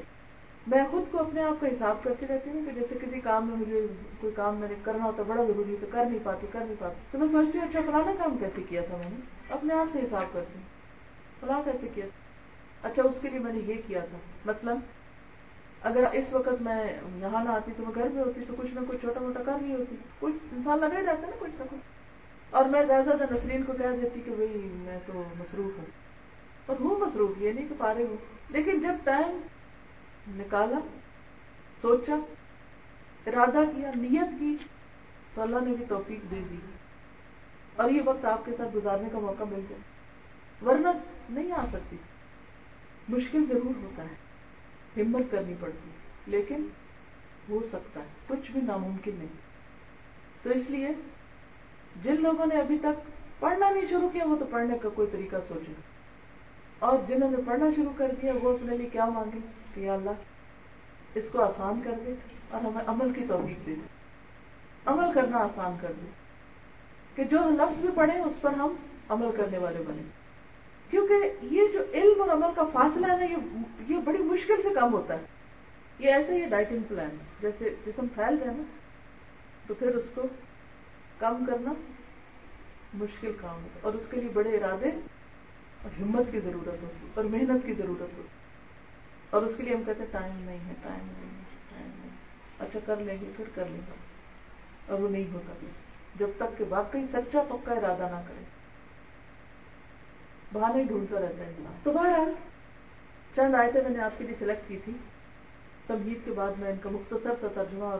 میں خود کو اپنے آپ کا حساب کرتی رہتی ہوں کہ جیسے کسی کام میں مجھے کوئی کام میں نے کرنا ہوتا بڑا ضروری ہے تو کر نہیں پاتی، کر نہیں پاتی۔ تو میں سوچتی ہوں اچھا فلانا کام کیسے کیا تھا میں نے؟ اپنے آپ سے حساب کرتی ہوں۔ فلاں کیسے کیا اچھا اس کے لیے میں نے یہ کیا تھا۔ مثلا، اگر اس وقت میں یہاں نہ آتی تو میں گھر میں ہوتی تو کچھ نہ کچھ چھوٹا موٹا کر رہی ہوتی۔ کچھ انسان لگا ہی ہے نا کچھ نہ کچھ۔ اور میں زیادہ زیادہ نسرین کو کہہ دیتی کہ بھائی، میں تو مصروف ہوں۔ اور ہوں مصروف، یہ نہیں کہ پا رہی ہوں لیکن جب ٹائم نکالا، سوچا، ارادہ کیا، نیت کی، تو اللہ نے بھی توفیق دے دی۔ اور یہ وقت آپ کے ساتھ گزارنے کا موقع مل جائے ورنہ نہیں آ سکتی۔ مشکل ضرور ہوتا ہے۔ ہمت کرنی پڑتی لیکن ہو سکتا ہے۔ کچھ بھی ناممکن نہیں۔ تو اس لیے جن لوگوں نے ابھی تک پڑھنا نہیں شروع کیا، وہ تو پڑھنے کا کوئی طریقہ سوچے۔ اور جنہوں نے پڑھنا شروع کر دیا، وہ اپنے لیے کیا مانگے؟ کہ اللہ، اس کو آسان کر دے اور ہمیں عمل کی توفیق دے دے۔ عمل کرنا آسان کر دے۔ کہ جو لفظ بھی پڑھے اس پر ہم عمل کرنے والے بنے کیونکہ یہ جو علم اور عمل کا فاصلہ ہے نا، یہ بڑی مشکل سے کم ہوتا ہے۔ یہ ایسے ہی ڈائٹنگ پلان جیسے جسم پھیل جائے نا، تو پھر اس کو کم کرنا مشکل کام ہوتا اور اس کے لیے بڑے ارادے اور ہمت کی ضرورت ہوتی اور محنت کی ضرورت ہوتی اور اس کے لیے ہم کہتے ہیں ٹائم نہیں ہے ٹائم نہیں ہے ٹائم نہیں اچھا کر لیں گے پھر کر لیں گے۔ اور وہ نہیں ہوتا۔ جب تک کہ واقعی سچا پکا ارادہ نہ کرے۔ بہانے ڈھونڈتا رہتا ہے انسان۔ تو بہرحال، چند آئے میں نے آپ کے لیے سلیکٹ کی تھی۔ تمہید کے بعد میں ان کا مختصر سا ترجمہ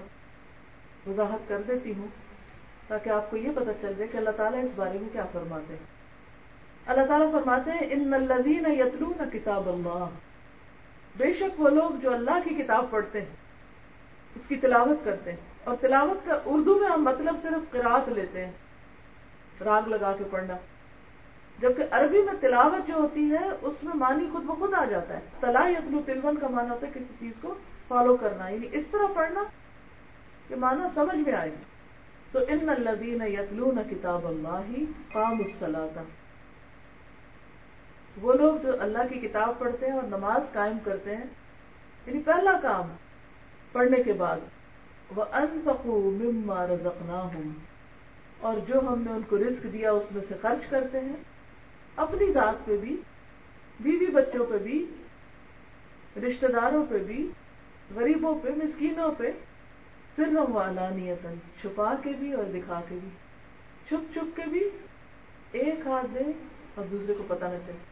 وضاحت کر دیتی ہوں تاکہ آپ کو یہ پتہ چل جائے کہ اللہ تعالیٰ اس بارے میں کیا فرماتے ہیں۔ اللہ تعالیٰ فرماتے ہیں ان الذین یتلون کتاب اللہ بے شک وہ لوگ جو اللہ کی کتاب پڑھتے ہیں، اس کی تلاوت کرتے ہیں۔ اور تلاوت کا اردو میں ہم مطلب صرف قرآت لیتے ہیں، راگ لگا کے پڑھنا۔ جبکہ عربی میں تلاوت جو ہوتی ہے، اس میں معنی خود بخود آ جاتا ہے۔ تلا یتلو تلون کا معنی ہوتا ہے کسی چیز کو فالو کرنا۔ یعنی اس طرح پڑھنا کہ معنی سمجھ میں آئے۔ تو ان الذین یتلون کتاب اللہ قام الصلاۃ وہ لوگ جو اللہ کی کتاب پڑھتے ہیں اور نماز قائم کرتے ہیں یعنی پہلا کام پڑھنے کے بعد وہ مما رزقناہم اور جو ہم نے ان کو رزق دیا اس میں سے خرچ کرتے ہیں۔ اپنی ذات پہ بھی، بیوی بچوں پہ بھی، رشتہ داروں پہ بھی، غریبوں پہ، مسکینوں پہ سرم علانیت چھپا کے بھی اور دکھا کے بھی، چھپ چھپ کے بھی، ایک ہاتھ دے اور دوسرے کو پتہ نہ چلے۔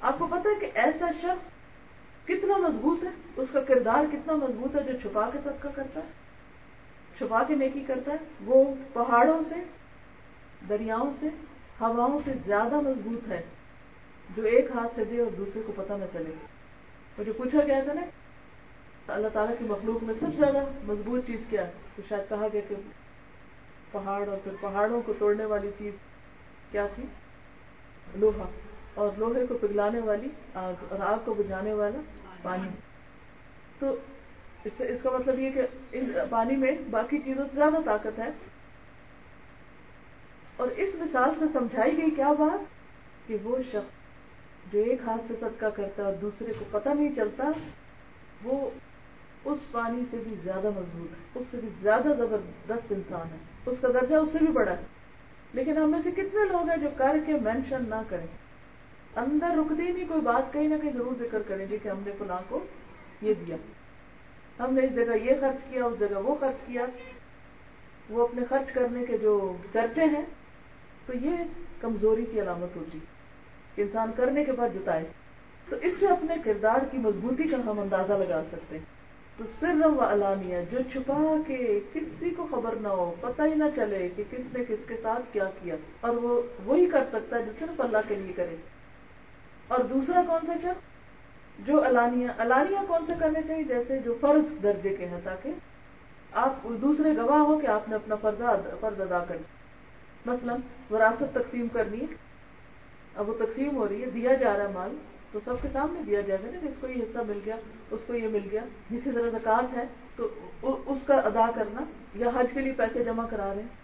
آپ کو پتا ہے کہ ایسا شخص کتنا مضبوط ہے؟ اس کا کردار کتنا مضبوط ہے جو چھپا کے سب کا کرتا ہے؟ چھپا کے نیکی کرتا ہے؟ وہ پہاڑوں سے، دریاؤں سے، ہواؤں سے زیادہ مضبوط ہے جو ایک ہاتھ سے دے اور دوسرے کو پتہ نہ چلے۔ مجھے پوچھا گیا تھا نا، اللہ تعالیٰ کی مخلوق میں سب سے زیادہ مضبوط چیز کیا ہے؟ تو شاید کہا گیا کہ پہاڑ اور پھر پہاڑوں کو توڑنے والی چیز کیا تھی؟ لوہا۔ اور لوہے کو پگلانے والی آگ اور آگ کو بجھانے والا پانی۔ تو اس سے اس کا مطلب یہ کہ پانی میں باقی چیزوں سے زیادہ طاقت ہے۔ اور اس مثال سے سمجھائی گئی کیا بات؟ کہ وہ شخص جو ایک ہاتھ سے صدقہ کرتا ہے اور دوسرے کو پتہ نہیں چلتا، وہ اس پانی سے بھی زیادہ مضبوط ہے، اس سے بھی زیادہ زبردست انسان ہے۔ اس کا درجہ اس سے بھی بڑا ہے۔ لیکن ہم میں سے کتنے لوگ ہیں جو کر کے مینشن نہ کریں۔ اندر رکتی نہیں، کوئی بات کہیں نہ کہیں ضرور ذکر کریں گے کہ ہم نے فلاں کو یہ دیا۔ ہم نے اس جگہ یہ خرچ کیا، اس جگہ وہ خرچ کیا۔ وہ اپنے خرچ کرنے کے جو چرچے ہیں، تو یہ کمزوری کی علامت ہوتی۔ کہ انسان کرنے کے بعد جتائے۔ تو اس سے اپنے کردار کی مضبوطی کا ہم اندازہ لگا سکتے ہیں۔ تو سر و علانیہ، جو چھپا کے کسی کو خبر نہ ہو، پتہ ہی نہ چلے کہ کس نے کس کے ساتھ کیا کیا۔ اور وہ وہی کر سکتا ہے جو صرف اللہ کے لیے کرے۔ اور دوسرا کون سا شخص؟ جو علانیہ علانیہ کون سے کرنے چاہیے؟ جیسے جو فرض درجے کے ہیں، تاکہ آپ دوسرے گواہ ہو کہ آپ نے اپنا فرض فرض ادا کر مثلا، وراثت تقسیم کرنی ہے۔ اب وہ تقسیم ہو رہی ہے، دیا جا رہا ہے مال، تو سب کے سامنے دیا جائے گا نا اس کو یہ حصہ مل گیا، اس کو یہ مل گیا۔ جسی طرح زکات ہے، تو اس کا ادا کرنا یا حج کے لیے پیسے جمع کرا رہے ہیں۔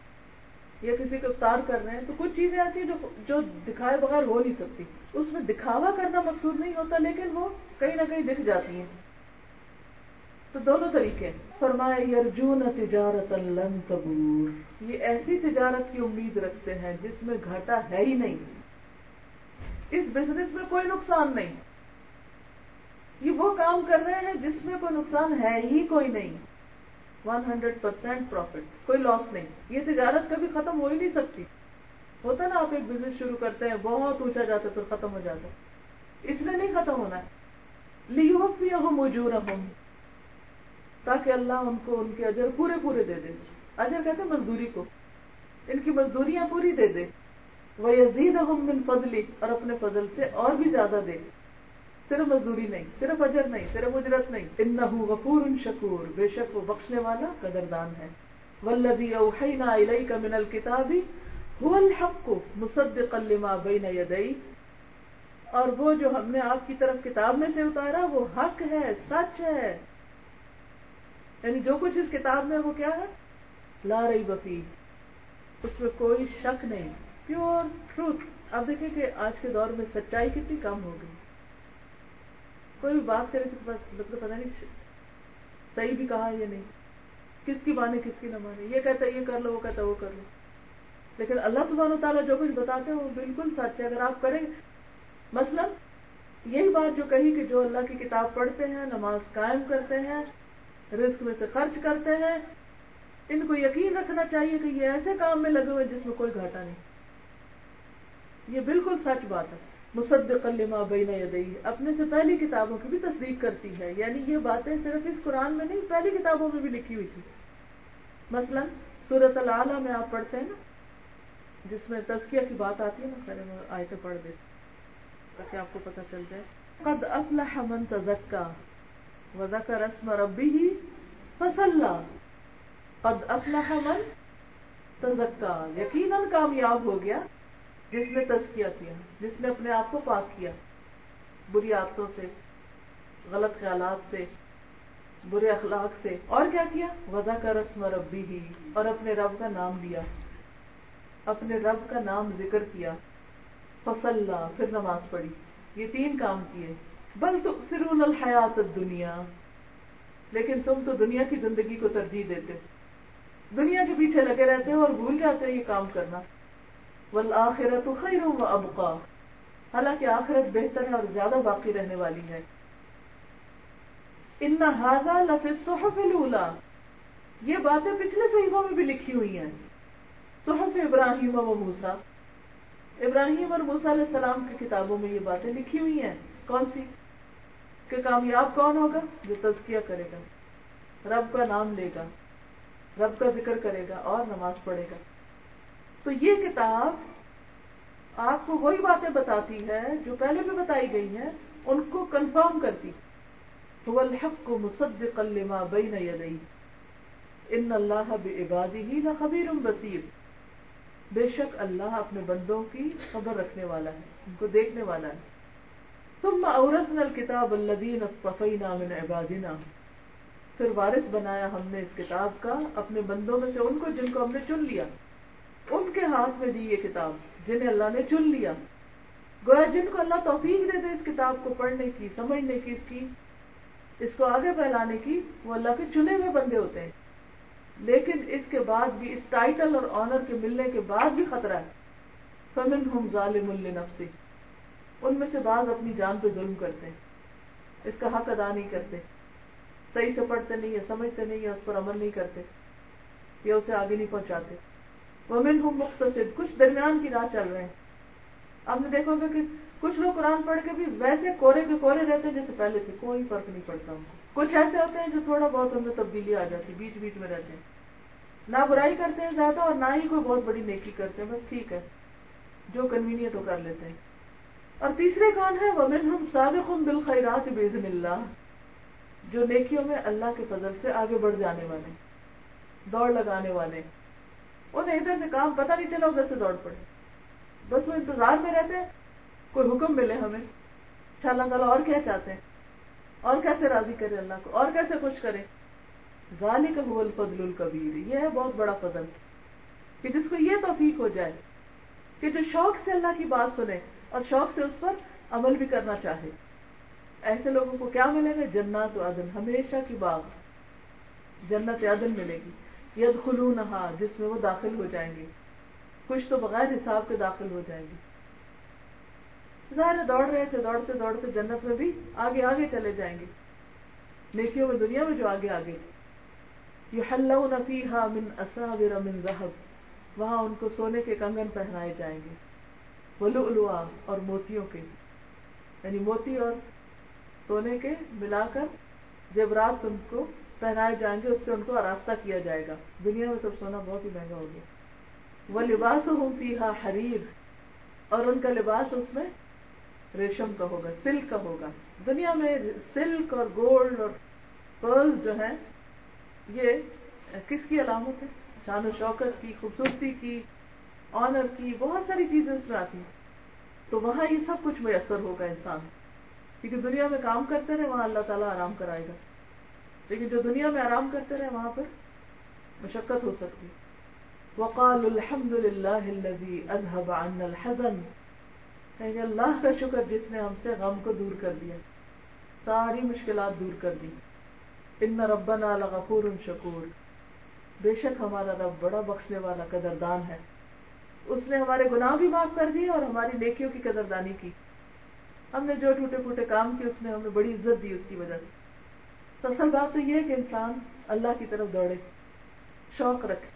یا کسی کو افطار کر رہے ہیں تو کچھ چیزیں ایسی جو جو دکھائے بغیر ہو نہیں سکتی۔ اس میں دکھاوا کرنا مقصود نہیں ہوتا، لیکن وہ کہیں نہ کہیں دکھ جاتی ہیں۔ تو دونوں طریقے فرمائے، یرجون تجارت لن تبور۔ یہ ایسی تجارت کی امید رکھتے ہیں جس میں گھاٹا ہے ہی نہیں۔ اس بزنس میں کوئی نقصان نہیں۔ یہ وہ کام کر رہے ہیں جس میں کوئی نقصان ہے ہی کوئی نہیں۔ ون ہنڈریڈ پرسینٹ پروفٹ کوئی لاس نہیں. یہ تجارت کبھی ختم ہو ہی نہیں سکتی. ہوتا نا آپ ایک بزنس شروع کرتے ہیں، بہت اونچا جاتا ہے، پھر ختم ہو جاتا ہے۔ اس لیے نہیں ختم ہونا ہے۔ لیو بھی موجود ہوں تاکہ اللہ ان کو ان کے اجر پورے پورے دے دے۔ اجر کہتے ہیں مزدوری کو۔ ان کی مزدوریاں پوری دے دے۔ وہ یزید من فضلی اور اپنے فضل سے اور بھی زیادہ دے۔ صرف مزدوری نہیں، صرف اجر نہیں، صرف اجرت نہیں۔ ان غفور شکور۔ بے شک وہ بخشنے والا قدردان ہے۔ ولبی اوحینا الیک من الکتابی هو الحق مصدقا لما بین یدئی اور وہ جو ہم نے آپ کی طرف کتاب میں سے اتارا، وہ حق ہے، سچ ہے۔ یعنی جو کچھ اس کتاب میں وہ کیا ہے؟ لا رہی بفی اس میں کوئی شک نہیں۔ پیور ٹروتھ اب دیکھیں کہ آج کے دور میں سچائی کتنی کم ہو گئی۔ کوئی بھی بات کرے تو مطلب پتا نہیں صحیح بھی کہا یا نہیں۔ کس کی مانے کس کی نہ مانے یہ کہتا ہے، یہ کر لو، وہ کہتا وہ کر لو۔ لیکن اللہ سبحانہ و تعالیٰ جو کچھ بتاتے ہیں وہ بالکل سچ ہے۔ اگر آپ کریں، مثلا یہی بات جو کہی کہ جو اللہ کی کتاب پڑھتے ہیں، نماز قائم کرتے ہیں، رزق میں سے خرچ کرتے ہیں، ان کو یقین رکھنا چاہیے کہ یہ ایسے کام میں لگے ہوئے جس میں کوئی گھاٹا نہیں۔ یہ بالکل سچ بات ہے۔ مصدق لما بین یدئی اپنے سے پہلی کتابوں کی بھی تصدیق کرتی ہے۔ یعنی یہ باتیں صرف اس قرآن میں نہیں، پہلی کتابوں میں بھی لکھی ہوئی تھی مثلا سورت العلیٰ میں آپ پڑھتے ہیں نا، جس میں تزکیہ کی بات آتی ہے نا، پہلے میں آیتیں پڑھ دے تاکہ آپ کو پتہ چل جائے۔ قد افلح من تزکا وذکر اسم ربی ہی فصلہ قد افلح من تزکا یقیناً کامیاب ہو گیا۔ جس نے تزکیہ کیا جس نے اپنے آپ کو پاک کیا، بری عادتوں سے، غلط خیالات سے، برے اخلاق سے، اور کیا کیا؟ وضا کا رسم ربی ہی اور اپنے رب کا نام لیا، اپنے رب کا نام ذکر کیا فصلہ پھر نماز پڑھی۔ یہ تین کام کیے۔ بل تو فرون الحیات دنیا لیکن تم تو دنیا کی زندگی کو ترجیح دیتے۔ دنیا کے پیچھے لگے رہتے ہو اور بھول جاتے یہ کام کرنا۔ والآخرت خیر و ابقا۔ حالانکہ آخرت بہتر ہے اور زیادہ باقی رہنے والی ہے۔ ان هذا لفی الصحف الاولى یہ باتیں پچھلے صحیفوں میں بھی لکھی ہوئی ہیں۔ صحف ابراہیم و موسا ابراہیم اور موسا علیہ السلام کی کتابوں میں یہ باتیں لکھی ہوئی ہیں۔ کون سی؟ کہ کامیاب کون ہوگا جو تزکیہ کرے گا۔ رب کا نام لے گا۔ رب کا ذکر کرے گا اور نماز پڑھے گا۔ تو یہ کتاب آپ کو وہی باتیں بتاتی ہے جو پہلے بھی بتائی گئی ہیں، ان کو کنفرم کرتی هو الحق مصدقا لما بين يديه ان اللہ بعباده لخبیر بصیر۔ بے شک اللہ اپنے بندوں کی خبر رکھنے والا ہے، ان کو دیکھنے والا ہے۔ ثم اورثنا الكتاب الذين اصطفينا من عبادنا۔ پھر وارث بنایا ہم نے اس کتاب کا، اپنے بندوں میں سے ان کو جن کو ہم نے چن لیا۔ ان کے ہاتھ میں دی یہ کتاب جنہیں اللہ نے چن لیا۔ گویا جن کو اللہ توفیق دے دے اس کتاب کو پڑھنے کی، سمجھنے کی، اس کی، اس کو آگے پھیلانے کی، وہ اللہ کے چنے ہوئے بندے ہوتے ہیں۔ لیکن اس کے بعد بھی، اس ٹائٹل اور آنر کے ملنے کے بعد بھی خطرہ ہے۔ فمن ہم ظالم النفسی ان میں سے بعض اپنی جان پہ ظلم کرتے ہیں۔ اس کا حق ادا نہیں کرتے۔ صحیح سے پڑھتے نہیں یا سمجھتے نہیں یا اس پر عمل نہیں کرتے یا اسے آگے نہیں پہنچاتے۔ ومن ہم مختصر کچھ درمیان کی راہ چل رہے ہیں۔ آپ نے دیکھو گا کہ کچھ لوگ قرآن پڑھ کے بھی ویسے کورے کے کورے رہتے ہیں جیسے پہلے تھے، کوئی فرق نہیں پڑتا ان کو۔ کچھ ایسے ہوتے ہیں جو تھوڑا بہت ان میں تبدیلی آ جاتی، بیچ بیچ میں رہتے ہیں۔ نہ برائی کرتے ہیں زیادہ اور نہ ہی کوئی بہت بڑی نیکی کرتے ہیں، بس ٹھیک ہے، جو کنوینئنٹ وہ کر لیتے ہیں۔ اور تیسرے کون ہے وہ ہم سابق بالخیرات بزن اللہ، جو نیکیوں میں اللہ کے فضل سے آگے بڑھ جانے والے، دوڑ لگانے والے۔ انہیں ادھر سے کام پتہ نہیں چلا، ادھر سے دوڑ پڑے۔ بس وہ انتظار میں رہتے ہیں، کوئی حکم ملے ہمیں۔ اچھا اللہ تعالیٰ اور کیا چاہتے ہیں؟ اور کیسے راضی کرے اللہ کو؟ اور کیسے خوش کرے غالی کا حول فضل القبیر یہ ہے بہت بڑا فضل۔ کہ جس کو یہ توفیق ہو جائے کہ جو شوق سے اللہ کی بات سنے اور شوق سے اس پر عمل بھی کرنا چاہے۔ ایسے لوگوں کو کیا ملے گا؟ جنات و عدن۔ ہمیشہ کی باغ۔ جنت عدن ملے گی۔ ید خلو جس میں وہ داخل ہو جائیں گے۔ کچھ تو بغیر حساب کے داخل ہو جائیں گے۔ ظاہر دوڑ رہے تھے، دوڑتے دوڑتے جنت میں بھی آگے آگے چلے جائیں گے۔ نیکیوں میں دنیا میں جو آگے آگے۔ یہ نفی ہا من اصابر من ذہب۔ وہاں ان کو سونے کے کنگن پہنائے جائیں گے۔ ولو اور موتیوں کے۔ یعنی موتی اور سونے کے ملا کر زیورات ان کو پہنائے جائیں گے، اس سے ان کو آراستہ کیا جائے گا۔ دنیا میں تو سونا بہت ہی مہنگا ہو گیا۔ وہ لباس ہوں پی حریر اور ان کا لباس اس میں ریشم کا ہوگا، سلک کا ہوگا۔ دنیا میں سلک اور گولڈ اور پرل جو ہے یہ کس کی علامت ہے؟ شان و شوکت کی، خوبصورتی کی آنر کی، بہت ساری چیزیں اس میں آتی ہیں۔ تو وہاں یہ سب کچھ میسر ہوگا انسان۔ کیونکہ دنیا میں کام کرتے رہے، وہاں اللہ تعالیٰ آرام کرائے گا۔ لیکن جو دنیا میں آرام کرتے رہے وہاں پر مشقت ہو سکتی وقال الحمد للہ الحزن۔ کہ اللہ کا شکر جس نے ہم سے غم کو دور کر دیا ساری مشکلات دور کر دی۔ ان ربنا لغفور شکور۔ بے شک ہمارا رب بڑا بخشنے والا قدردان ہے۔ اس نے ہمارے گناہ بھی معاف کر دیے اور ہماری نیکیوں کی قدردانی کی۔ ہم نے جو ٹوٹے پھوٹے کام کیے، اس نے ہمیں بڑی عزت دی اس کی وجہ سے۔ تو اصل بات تو یہ ہے کہ انسان اللہ کی طرف دوڑے، شوق رکھے،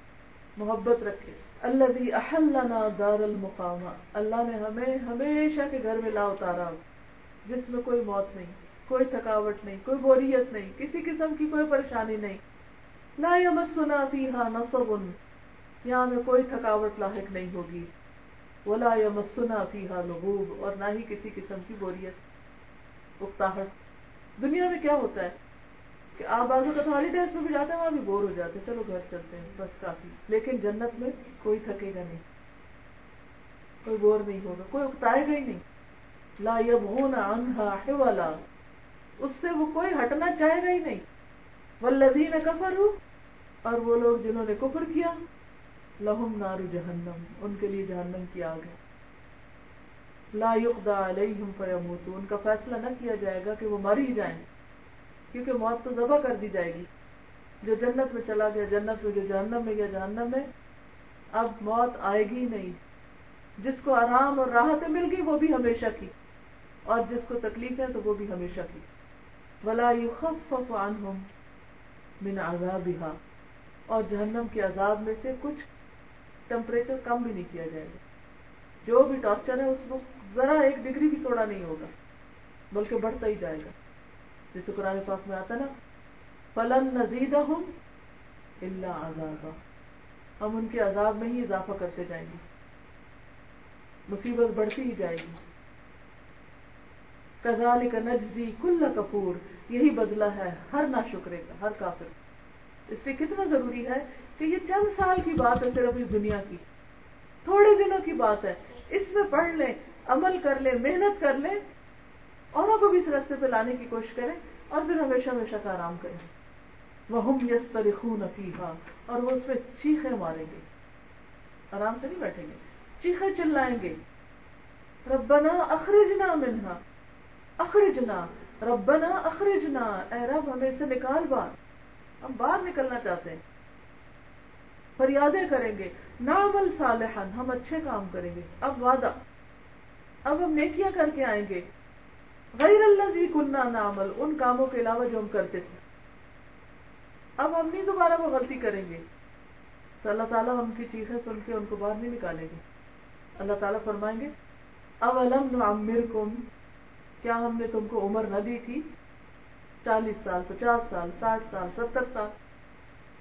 محبت رکھے۔ اللہ بھی احلنا دار المقامہ، اللہ نے ہمیں ہمیشہ کے گھر میں لا اتارا۔ جس میں کوئی موت نہیں، کوئی تھکاوٹ نہیں، کوئی بوریت نہیں، کسی قسم کی کوئی پریشانی نہیں۔ لا یمسنا فیہا نصب، یہاں میں کوئی تھکاوٹ لاحق نہیں ہوگی۔ ولا یمسنا فیہا لغوب، اور نہ ہی کسی قسم کی بوریت، اکتاہٹ۔ دنیا میں کیا ہوتا ہے؟ کہ آپ بازو کا ہالیڈیز میں بھی جاتے ہیں، وہاں بھی بور ہو جاتے ہیں۔ چلو گھر چلتے ہیں، بس کافی۔ لیکن جنت میں کوئی تھکے گا نہیں۔ کوئی بور نہیں ہوگا، کوئی اکتائے گا ہی نہیں۔ لا یبغون عنہا والا اس سے وہ کوئی ہٹنا چاہے گا ہی نہیں۔ والذین کفروا، اور وہ لوگ جنہوں نے کفر کیا، لہم نار جہنم، ان کے لیے جہنم کی آگ ہے۔ لا یقضى علیہم، فیموتون۔ ان کا فیصلہ نہ کیا جائے گا کہ وہ مر ہی جائیں۔ کیونکہ موت تو ذبح کر دی جائے گی۔ جو جنت میں چلا گیا، جنت میں جو جہنم میں گیا، جہنم میں اب موت آئے گی نہیں۔ جس کو آرام اور راحت مل گئی، وہ بھی ہمیشہ کی۔ اور جس کو تکلیف ہے، تو وہ بھی ہمیشہ کی۔ ولا يخفف عنهم من عذابها۔ اور جہنم کے عذاب میں سے کچھ ٹمپریچر کم بھی نہیں کیا جائے گا۔ جو بھی ٹارچر ہے، اس کو ذرا ایک ڈگری بھی توڑا نہیں ہوگا، بلکہ بڑھتا ہی جائے گا۔ جیسے قرآن پاک میں آتا نا، فلن نزید ہوں اللہ عذاب ہم ان کے عذاب میں ہی اضافہ کرتے جائیں گے۔ مصیبت بڑھتی ہی جائے گی۔ کزال کا نجزی کل کپور یہی بدلہ ہے، ہر نہ شکرے کا، ہر کافر۔ اس لیے کتنا ضروری ہے کہ یہ چند سال کی بات ہے، صرف اس دنیا کی۔ تھوڑے دنوں کی بات ہے۔ اس میں پڑھ لیں، عمل کر لیں، محنت کر لیں۔ اوروں کو بھی اس رستے پہ لانے کی کوشش کریں اور پھر ہمیشہ ہمیشہ کا آرام کریں۔ وہ ہم یس ترخون اور وہ اس میں چیخے ماریں گے۔ آرام سے نہیں بیٹھیں گے چیخے چلائیں گے۔ ربنا اخرجنا منہا اخرجنا ربنا اخرجنا اے رب، ہمیں اسے نکال بار۔ ہم باہر نکلنا چاہتے ہیں۔ فریادیں کریں گے۔ نامل صالحن ہم اچھے کام کریں گے۔ اب وعدہ۔ اب ہم نیکیاں کر کے آئیں گے۔ غیر اللہ بھی کنہ نامل ان کاموں کے علاوہ جو ہم کرتے تھے۔ اب ہم نہیں دوبارہ وہ غلطی کریں گے۔ تو اللہ تعالیٰ ہم کی چیخیں سن کے ان کو باہر نہیں نکالیں گے۔ اللہ تعالیٰ فرمائیں گے اب علم کم کیا ہم نے تم کو عمر نہ دی تھی؟ چالیس سال، پچاس سال، ساٹھ سال، ستر سال۔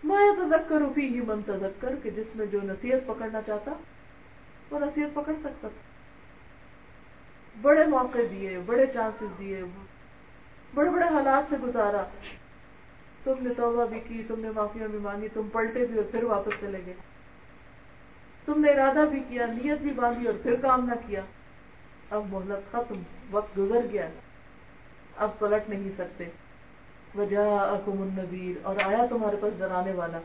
میں تذکر روپی ہی من تذکر، کہ جس میں جو نصیحت پکڑنا چاہتا، وہ نصیحت پکڑ سکتا تھا۔ بڑے موقع دیے، بڑے چانسز دیے، بڑے بڑے حالات سے گزارا۔ تم نے توبہ بھی کی، تم نے معافیاں بھی مانگی، تم پلٹے بھی اور پھر واپس چلے گئے۔ تم نے ارادہ بھی کیا، نیت بھی باندھی اور پھر کام نہ کیا۔ اب مہلت ختم، وقت گزر گیا۔ اب پلٹ نہیں سکتے۔ وجہ اکم النبیر اور آیا تمہارے پاس ڈرانے والا۔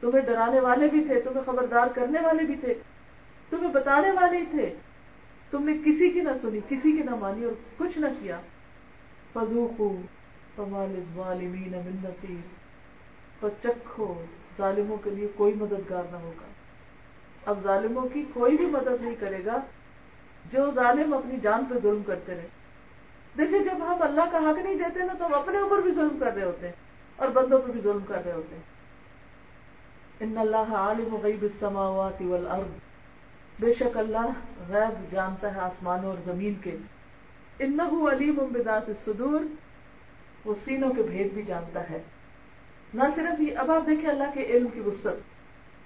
تمہیں ڈرانے والے بھی تھے، تمہیں خبردار کرنے والے بھی تھے، تمہیں بتانے والے ہی تھے۔ تم نے کسی کی نہ سنی، کسی کی نہ مانی اور کچھ نہ کیا۔ چکھو، ظالموں کے لیے کوئی مددگار نہ ہوگا۔ اب ظالموں کی کوئی بھی مدد نہیں کرے گا، جو ظالم اپنی جان پہ ظلم کرتے رہے۔ دیکھیے، جب ہم اللہ کا حق نہیں دیتے نا، تو ہم اپنے اوپر بھی ظلم کر رہے ہوتے ہیں اور بندوں پہ بھی ظلم کر رہے ہوتے ہیں۔ ان اللہ عالم غیب السماوات والارض۔ بے شک اللہ غیب جانتا ہے آسمانوں اور زمین کے۔ انہو علیم بذات الصدور، وہ سینوں کے بھید بھی جانتا ہے۔ نہ صرف یہ، اب آپ دیکھیں اللہ کے علم کی وسط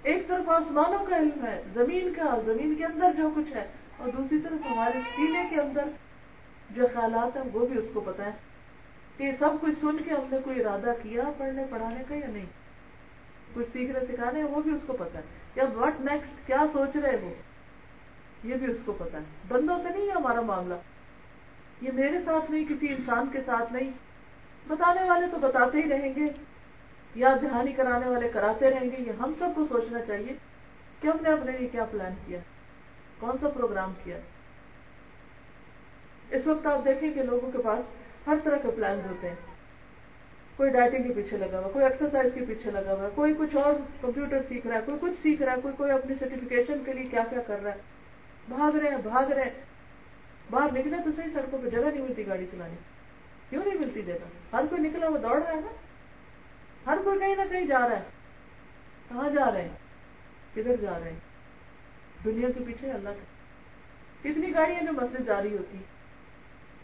ایک طرف آسمانوں کا علم ہے، زمین کا، زمین کے اندر جو کچھ ہے۔ اور دوسری طرف ہمارے سینے کے اندر جو خیالات ہیں، وہ بھی اس کو پتا ہے کہ یہ سب کچھ سن کے ہم نے کوئی ارادہ کیا، پڑھنے، پڑھانے کا یا نہیں؟ کچھ سیکھنے، سکھانے، وہ بھی اس کو پتا ہے۔ یا وٹ نیکسٹ کیا سوچ رہے ہو یہ بھی اس کو پتا ہے۔ بندوں سے نہیں ہے ہمارا معاملہ۔ یہ میرے ساتھ نہیں، کسی انسان کے ساتھ نہیں۔ بتانے والے تو بتاتے ہی رہیں گے۔ یا دہانی کرانے والے کراتے رہیں گے۔ یہ ہم سب کو سوچنا چاہیے کہ ہم نے اپنے لیے کیا پلان کیا کون سا پروگرام کیا اس وقت آپ دیکھیں کہ لوگوں کے پاس ہر طرح کے پلانز ہوتے ہیں۔ کوئی ڈائٹنگ کے پیچھے لگا ہوا کوئی ایکسرسائز کے پیچھے لگا ہوا کوئی کچھ اور کمپیوٹر سیکھ رہا ہے، کوئی کچھ سیکھ رہا ہے، کوئی کوئی اپنی سرٹیفکیشن کے لیے کیا کیا کر رہا ہے۔ بھاگ رہے ہیں بھاگ رہے ہیں باہر نکلے تو صحیح سڑکوں پہ جگہ نہیں ملتی گاڑی چلانے کیوں نہیں ملتی جگہ ہر کوئی نکلا وہ دوڑ رہا ہے نا ہر کوئی کہیں نہ کہیں جا رہا ہے کہاں جا رہے ہیں کدھر جا رہے ہیں دنیا کے پیچھے اللہ کے کتنی گاڑیاں جو مسجد جاری ہوتی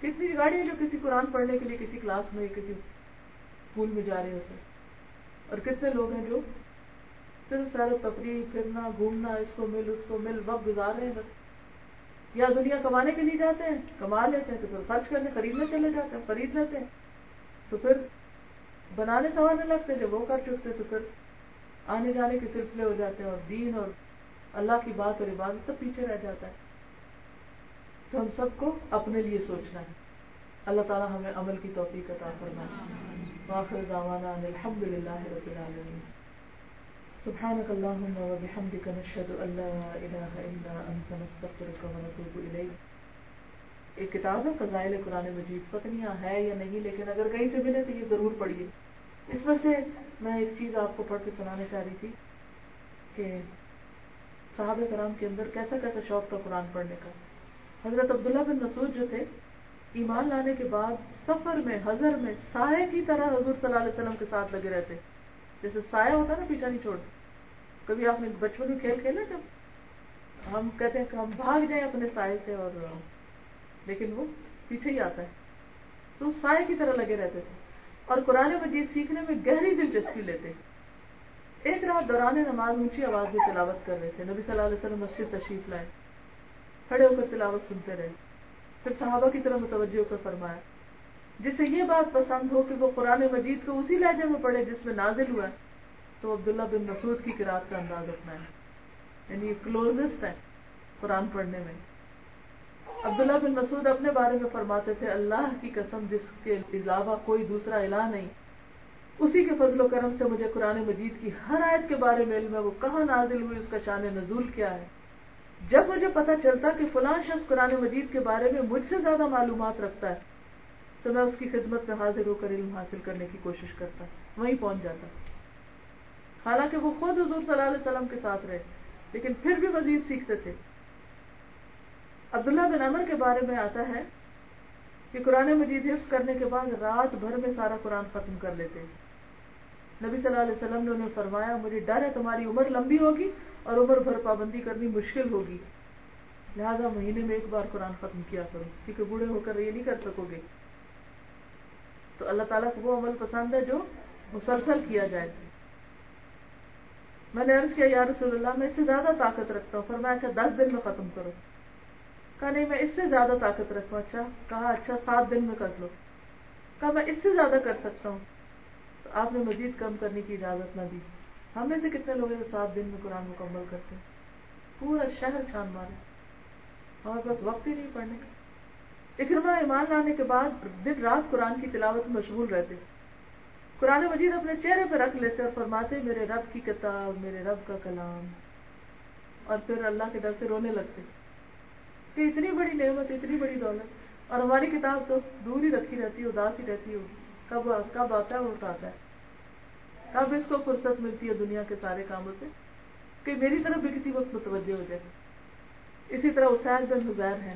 کتنی گاڑیاں جو کسی قرآن پڑھنے کے لیے کسی کلاس میں کسی اسکول میں جا رہے ہوتے اور کتنے لوگ ہیں جو صرف سیر و تفریح پھرنا گھومنا اس کو مل اس کو مل وقت گزار رہے ہیں بس یا دنیا کمانے کے لیے جاتے ہیں، کما لیتے ہیں، تو پھر خرچ کرنے، خریدنے چلے جاتے ہیں، خرید لیتے ہیں۔ تو پھر بنانے سنوارنے لگتے ہیں، جب وہ کر چکتے تو پھر آنے جانے کے سلسلے ہو جاتے ہیں اور دین اور اللہ کی بات اور عبادت سب پیچھے رہ جاتا ہے۔ تو ہم سب کو اپنے لیے سوچنا ہے۔ اللہ تعالیٰ ہمیں عمل کی توفیق عطا فرمائے۔ واخر دعوانا الحمد للہ رب العالمین۔ سبحانك اللهم وبحمدك نشهد ان لا اله الا انت نستغفرك ونتوب اليك ایک کتاب ہے، فضائل قرآن مجید. پتہ نہیں ہے یا نہیں، لیکن اگر کہیں سے ملے تو یہ ضرور پڑھیے. اس میں سے میں ایک چیز آپ کو پڑھ کے سنانا چاہ رہی تھی کہ صحابہ کرام کے اندر کیسا کیسا شوق تھا قرآن پڑھنے کا. حضرت عبداللہ بن مسعود جو تھے، ایمان لانے کے بعد سفر میں، حضر میں سائے کی طرح حضور صلی اللہ علیہ وسلم کے ساتھ لگے رہتے. جیسے سایہ ہوتا نا، پیچھا نہیں چھوڑتے. کبھی آپ نے بچپن میں کھیل کھیلا جب ہم کہتے ہیں کہ ہم بھاگ جائیں اپنے سائے سے اور لیکن وہ پیچھے ہی آتا ہے۔ تو سائے کی طرح لگے رہتے تھے۔ اور قرآن مجید سیکھنے میں گہری دلچسپی لیتے۔ ایک رات دوران نماز اونچی آواز میں تلاوت کر رہے تھے۔ نبی صلی اللہ علیہ وسلم مسجد تشریف لائے۔ کھڑے ہو کر تلاوت سنتے رہے۔ پھر صحابہ کی طرح متوجہ ہو کر فرمایا، جسے یہ بات پسند ہو کہ وہ قرآن مجید کو اسی لہجے میں پڑھے جس میں نازل ہوا ہے۔ تو عبداللہ بن مسعود کی کراط کا انداز اپنا ہے۔ یعنی کلوزسٹ ہے قرآن پڑھنے میں۔ عبداللہ بن مسعود اپنے بارے میں فرماتے تھے، اللہ کی قسم جس کے علاوہ کوئی دوسرا الہ نہیں۔ اسی کے فضل و کرم سے مجھے قرآن مجید کی ہر آیت کے بارے میں علم ہے، وہ کہاں نازل ہوئی، اس کا شان نزول کیا ہے۔ جب مجھے پتا چلتا کہ فلاں شخص قرآن مجید کے بارے میں مجھ سے زیادہ معلومات رکھتا ہے، تو میں اس کی خدمت میں حاضر ہو کر علم حاصل کرنے کی کوشش کرتا، وہیں پہنچ جاتا۔ حالانکہ وہ خود حضور صلی اللہ علیہ وسلم کے ساتھ رہے، لیکن پھر بھی مزید سیکھتے تھے۔ عبداللہ بن عمر کے بارے میں آتا ہے کہ قرآن مجید حفظ کرنے کے بعد رات بھر میں سارا قرآن ختم کر لیتے نبی صلی اللہ علیہ وسلم نے انہیں فرمایا، مجھے ڈر ہے، تمہاری عمر لمبی ہوگی اور عمر بھر پابندی کرنی مشکل ہوگی۔ لہذا مہینے میں ایک بار قرآن ختم کیا کرو، کیونکہ بوڑھے ہو کر یہ نہیں کر سکو گے۔ تو اللہ تعالیٰ کو وہ عمل پسند ہے جو مسلسل کیا جائے۔ میں نے عرض کیا، یا رسول اللہ، میں اس سے زیادہ طاقت رکھتا ہوں. فرمایا اچھا دس دن میں ختم کرو. کہا، نہیں، میں اس سے زیادہ طاقت رکھوں. اچھا کہا اچھا سات دن میں کر لو. کہا، میں اس سے زیادہ کر سکتا ہوں. تو آپ نے مزید کم کرنے کی اجازت نہ دی۔ ہم میں سے کتنے لوگ ہیں جو سات دن میں قرآن مکمل کرتے ہیں؟ پورا شہر چھان مارے۔ ہمارے پاس وقت ہی نہیں پڑھنے کا۔ اکرما ایمان لانے کے بعد دن رات قرآن کی تلاوت میں مشغول رہتے۔ قرآن مجید اپنے چہرے پہ رکھ لیتے اور فرماتے میرے رب کی کتاب، میرے رب کا کلام۔ اور پھر اللہ کے ڈر سے رونے لگتے کہ اتنی بڑی نعمت، اتنی بڑی دولت۔ اور ہماری کتاب تو دور ہی رکھی رہتی ہے، اداس ہی رہتی ہے۔ کب کب آتا ہے وہ آتا ہے۔ کب اس کو فرصت ملتی ہے دنیا کے سارے کاموں سے؟ کہ میری طرف بھی کسی وقت متوجہ ہو جائے۔ اسی طرح اسین بن حزیر ہیں۔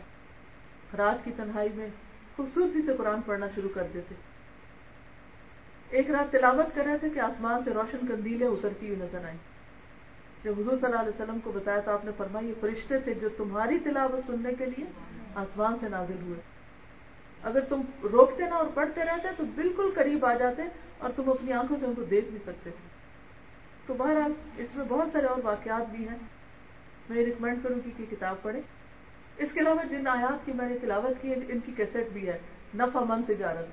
رات کی تنہائی میں خوبصورتی سے قرآن پڑھنا شروع کر دیتے۔ ایک رات تلاوت کر رہے تھے کہ آسمان سے روشن کندیلیں اترتی ہوئی نظر آئیں۔ جب حضور صلی اللہ علیہ وسلم کو بتایا تو آپ نے فرمایا، یہ فرشتے تھے جو تمہاری تلاوت سننے کے لیے آسمان سے نازل ہوئے۔ اگر تم روکتے نا اور پڑھتے رہتے تو بالکل قریب آ جاتے اور تم اپنی آنکھوں سے ان کو دیکھ بھی سکتے۔ تھے تو بہرحال اس میں بہت سارے اور واقعات بھی ہیں۔ میں ریکمینڈ کروں گی کہ کتاب پڑھے اس کے علاوہ جن آیات کی میں نے تلاوت کی، ان کی کیسٹ بھی ہے، نفع من تجارت۔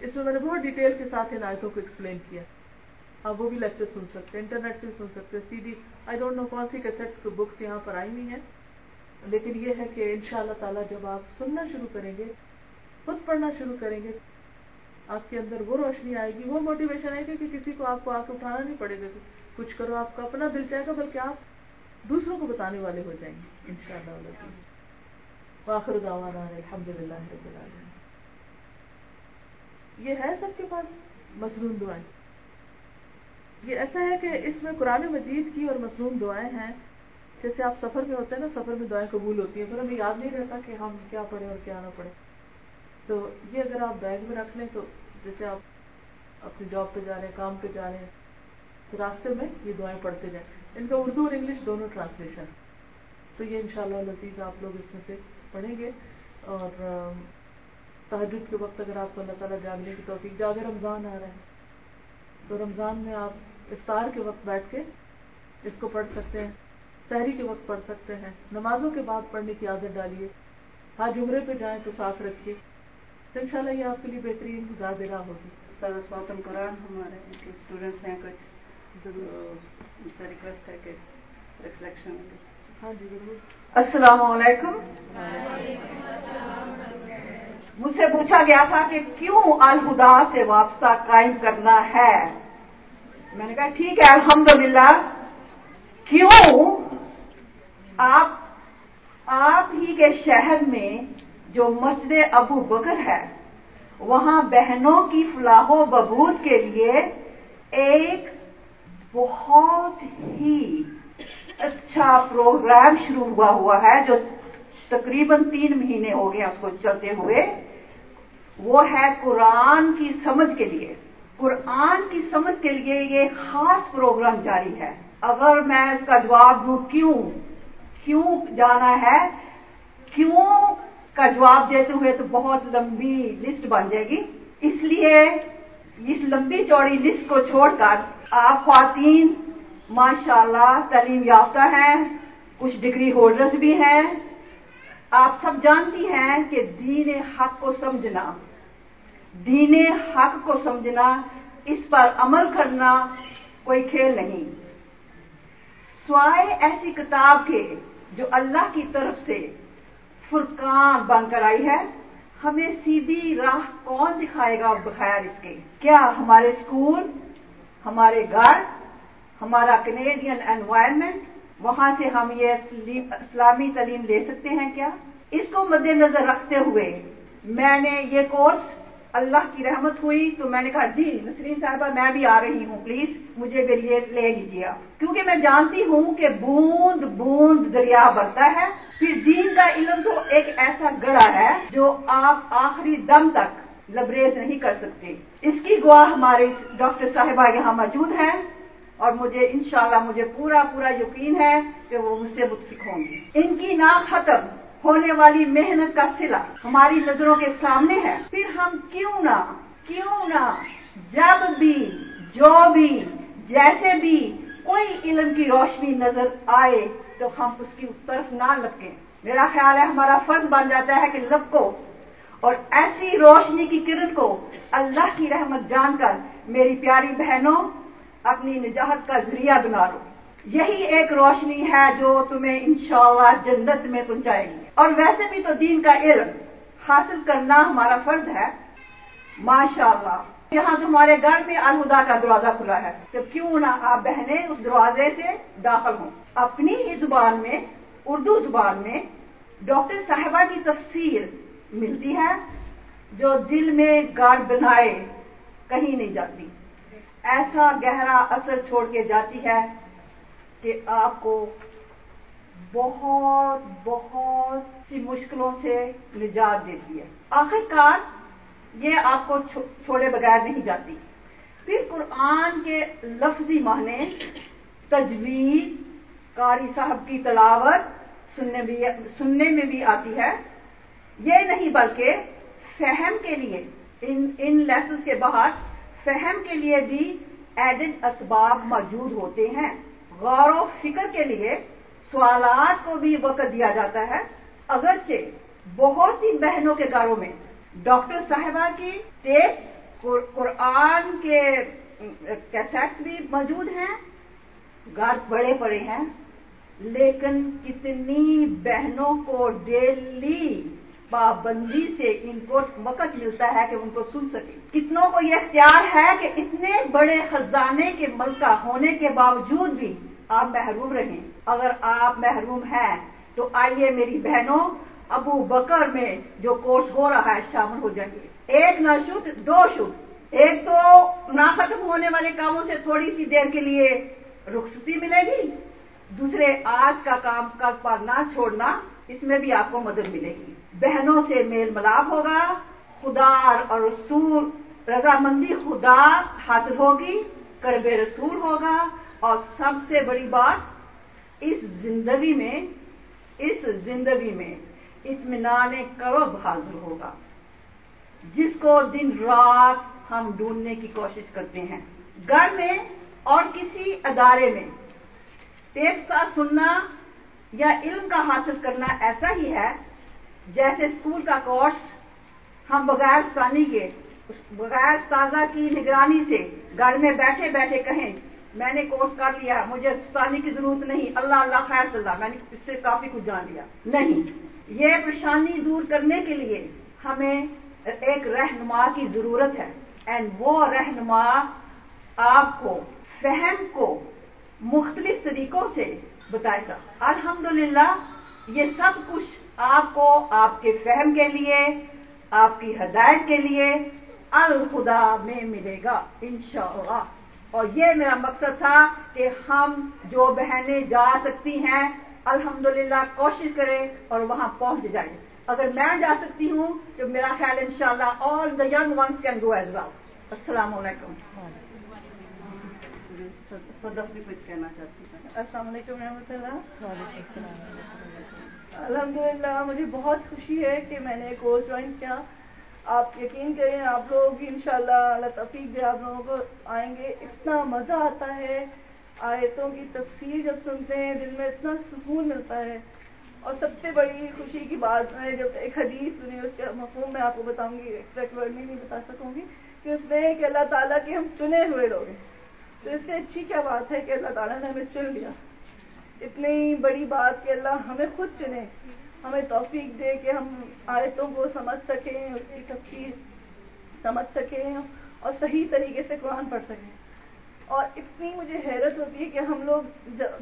اس میں میں نے بہت ڈیٹیل کے ساتھ ان آیتوں کو ایکسپلین کیا۔ آپ وہ بھی لیکچر سن سکتے ہیں انٹرنیٹ سے سن سکتے ہیں C D I don't know کون سی کیسٹس بکس یہاں پر آئی ہوئی ہیں۔ لیکن یہ ہے کہ ان شاء اللہ تعالیٰ جب آپ سننا شروع کریں گے، خود پڑھنا شروع کریں گے، آپ کے اندر وہ روشنی آئے گی، وہ موٹیویشن آئے گی کہ کسی کو آپ کو آ کے اٹھانا نہیں پڑے گا۔ کچھ کرو، آپ کا اپنا دل چاہے گا، بلکہ آپ دوسروں کو بتانے والے ہو جائیں گے ان شاء اللہ آخر الحمد للہ یہ ہے سب کے پاس مصنون دعائیں۔ یہ ایسا ہے کہ اس میں قرآن مجید کی اور مصنون دعائیں ہیں۔ جیسے آپ سفر میں ہوتے ہیں نا، سفر میں دعائیں قبول ہوتی ہیں پھر ہمیں یاد نہیں رہتا کہ ہم کیا پڑھیں اور کیا نہ پڑھیں۔ تو یہ اگر آپ بیگ میں رکھ لیں تو جیسے آپ اپنی جاب پہ جا رہے ہیں، کام پہ جا رہے ہیں، تو راستے میں یہ دعائیں پڑھتے جائیں۔ ان کا اردو اور انگلش دونوں ٹرانسلیشن تو یہ انشاءاللہ شاء لذیذ آپ لوگ اس میں سے پڑھیں گے اور تحجد کے وقت اگر آپ کو اللہ تعالیٰ جاننے کی توفیق جاگ رمضان آ رہے ہیں تو رمضان میں آپ افطار کے وقت بیٹھ کے اس کو پڑھ سکتے ہیں شہری کے وقت پڑھ سکتے ہیں۔ نمازوں کے بعد پڑھنے کی عادت ڈالیے۔ ہاں جمرے پہ جائیں تو ساتھ رکھیے۔ تو ان شاء اللہ یہ آپ کے لیے بہترین زیادہ ہوگی۔ سواتم قرآن ہمارے اسٹوڈینٹس ہیں کچھ ضرور ریکویسٹ ہے کہ ریفلیکشن ہاں جی ضرور۔ السلام علیکم۔ مجھ سے پوچھا گیا تھا کہ کیوں الہدا سے وابستہ قائم کرنا ہے؟ میں نے کہا، ٹھیک ہے، الحمدللہ۔ کیوں؟ آپ آپ ہی کے شہر میں جو مسجد ابو بکر ہے، وہاں بہنوں کی فلاح و ببود کے لیے ایک بہت ہی اچھا پروگرام شروع ہوا ہوا ہے، جو تقریباً تین مہینے ہو گئے اس کو چلتے ہوئے۔ وہ ہے قرآن کی سمجھ کے لیے۔ قرآن کی سمجھ کے لیے یہ خاص پروگرام جاری ہے۔ اگر میں اس کا جواب دوں کیوں؟ کیوں جانا ہے؟ کیوں کا جواب دیتے ہوئے تو بہت لمبی لسٹ بن جائے گی۔ اس لیے اس لمبی چوڑی لسٹ کو چھوڑ کر آپ خواتین، ماشاءاللہ تعلیم یافتہ ہیں، کچھ ڈگری ہولڈرز بھی ہیں۔ آپ سب جانتی ہیں کہ دین حق کو سمجھنا دین حق کو سمجھنا، اس پر عمل کرنا کوئی کھیل نہیں۔ سوائے ایسی کتاب کے جو اللہ کی طرف سے فرقان بن کر آئی ہے، ہمیں سیدھی راہ کون دکھائے گا بخیر اس کے؟ کیا ہمارے اسکول ہمارے گھر، ہمارا کینیڈین انوائرمنٹ وہاں سے ہم یہ اسلامی تعلیم لے سکتے ہیں کیا؟ اس کو مد نظر رکھتے ہوئے میں نے یہ کورس اللہ کی رحمت ہوئی تو میں نے کہا جی نسرین صاحبہ، میں بھی آ رہی ہوں، پلیز مجھے بھی لے لیجیے آپ. کیونکہ میں جانتی ہوں کہ بوند بوند دریا بڑھتا ہے، پھر دین کا علم تو ایک ایسا گڑا ہے جو آپ آخری دم تک لبریز نہیں کر سکتے۔ اس کی گواہ ہمارے ڈاکٹر صاحبہ یہاں موجود ہیں اور مجھے انشاءاللہ مجھے پورا پورا یقین ہے کہ وہ مجھ سے متفق ہوں گے۔ ان کی نا ختم ہونے والی محنت کا سلا ہماری نظروں کے سامنے ہے۔ پھر ہم کیوں نہ کیوں نہ جب بھی، جو بھی، جیسے بھی کوئی علم کی روشنی نظر آئے تو ہم اس کی طرف نہ لپکیں۔ میرا خیال ہے ہمارا فرض بن جاتا ہے کہ لپکو اور ایسی روشنی کی کرن کو اللہ کی رحمت جان کر میری پیاری بہنوں اپنی نجاہت کا ذریعہ بنا لو۔ یہی ایک روشنی ہے جو تمہیں انشاءاللہ جنت میں پہنچائے گی۔ اور ویسے بھی تو دین کا علم حاصل کرنا ہمارا فرض ہے۔ ماشاءاللہ۔ یہاں تمہارے گھر میں الہدا کا دروازہ کھلا ہے تو کیوں نہ آپ بہنیں اس دروازے سے داخل ہوں۔ اپنی ہی زبان میں، اردو زبان میں ڈاکٹر صاحبہ کی تفسیر ملتی ہے جو دل میں گاڑ بنائے کہیں نہیں جاتی۔ ایسا گہرا اثر چھوڑ کے جاتی ہے کہ آپ کو بہت بہت سی مشکلوں سے نجات دیتی ہے۔ آخر کار یہ آپ کو چھوڑے بغیر نہیں جاتی۔ پھر قرآن کے لفظی معنی تجویز قاری صاحب کی تلاوت سننے میں بھی آتی ہے۔ یہ نہیں بلکہ فہم کے لیے، ان ان لیسنس کے بعد فہم کے لیے بھی ایڈڈ اسباب موجود ہوتے ہیں۔ غور و فکر کے لیے سوالات کو بھی وقت دیا جاتا ہے۔ اگرچہ بہت سی بہنوں کے گھروں میں ڈاکٹر صاحبہ کی ٹیپس قرآن کے کیسٹس بھی موجود ہیں۔ گھر بڑے پڑے ہیں، لیکن کتنی بہنوں کو ڈیلی پابندی سے ان کو وقت ملتا ہے کہ ان کو سن سکے کتنوں کو یہ اختیار ہے کہ اتنے بڑے خزانے کے ملکہ ہونے کے باوجود بھی آپ محروم رہیں۔ اگر آپ محروم ہیں، تو آئیے میری بہنوں، ابو بکر میں جو کورس ہو رہا ہے، شامل ہو جائیے۔ ایک نہ شد دو شد۔ ایک تو نہ ختم ہونے والے کاموں سے تھوڑی سی دیر کے لیے رخصتی ملے گی۔ دوسرے، آج کا کام کل پر نہ چھوڑنا، اس میں بھی آپ کو مدد ملے گی۔ بہنوں سے میل ملاپ ہوگا۔ خدا اور رسول، رضامندی خدا حاصل ہوگی کرب رسول ہوگا۔ اور سب سے بڑی بات اس زندگی میں، اس زندگی میں اطمینان کرب حاضر ہوگا، جس کو دن رات ہم ڈھونڈنے کی کوشش کرتے ہیں۔ گھر میں اور کسی ادارے میں ٹیپس کا سننا یا علم کا حاصل کرنا ایسا ہی ہے جیسے اسکول کا کورس ہم بغیر استانی کے، بغیر استاذہ کی نگرانی سے گھر میں بیٹھے بیٹھے کہیں میں نے کورس کر لیا، مجھے استانی کی ضرورت نہیں، اللہ اللہ، خیر صلی اللہ، میں نے اس سے کافی کچھ جان لیا۔ نہیں، یہ پریشانی دور کرنے کے لیے ہمیں ایک رہنما کی ضرورت ہے۔ اینڈ وہ رہنما آپ کو، فہم کو مختلف طریقوں سے بتائے گا۔ الحمدللہ، یہ سب کچھ آپ کو، آپ کے فہم کے لیے، آپ کی ہدایت کے لیے الخدا میں ملے گا، انشاءاللہ۔ اور یہ میرا مقصد تھا کہ ہم جو بہنیں جا سکتی ہیں الحمدللہ کوشش کریں اور وہاں پہنچ جائیں۔ اگر میں جا سکتی ہوں تو میرا خیال انشاءاللہ شاء اللہ all the young ones can go as well السلام علیکم کچھ کہنا چاہتی ہوں۔ السلام علیکم رحمۃ اللہ۔ الحمد للہ مجھے بہت خوشی ہے کہ میں نے کورس جوائن کیا۔ آپ یقین کریں، آپ لوگ بھی ان شاء اللہ اللہ تفیق دے، آپ لوگوں کو آئیں گے۔ اتنا مزہ آتا ہے آیتوں کی تفسیر جب سنتے ہیں، دل میں اتنا سکون ملتا ہے۔ اور سب سے بڑی خوشی کی بات میں جب ایک حدیث سنی، اس کے مفہوم میں آپ کو بتاؤں گی ایکزیکٹ ورڈ میں نہیں بتا سکوں گی، کہ اس میں کہ اللہ تعالیٰ کے ہم چنے ہوئے لوگ ہیں۔ تو اس سے اچھی کیا بات ہے کہ اللہ تعالیٰ نے ہمیں چن لیا۔ اتنی بڑی بات کہ اللہ ہمیں خود چنے۔ ہمیں توفیق دے کہ ہم آیتوں کو سمجھ سکیں، اس کی تفصیل سمجھ سکیں اور صحیح طریقے سے قرآن پڑھ سکیں۔ اور اتنی مجھے حیرت ہوتی ہے کہ ہم لوگ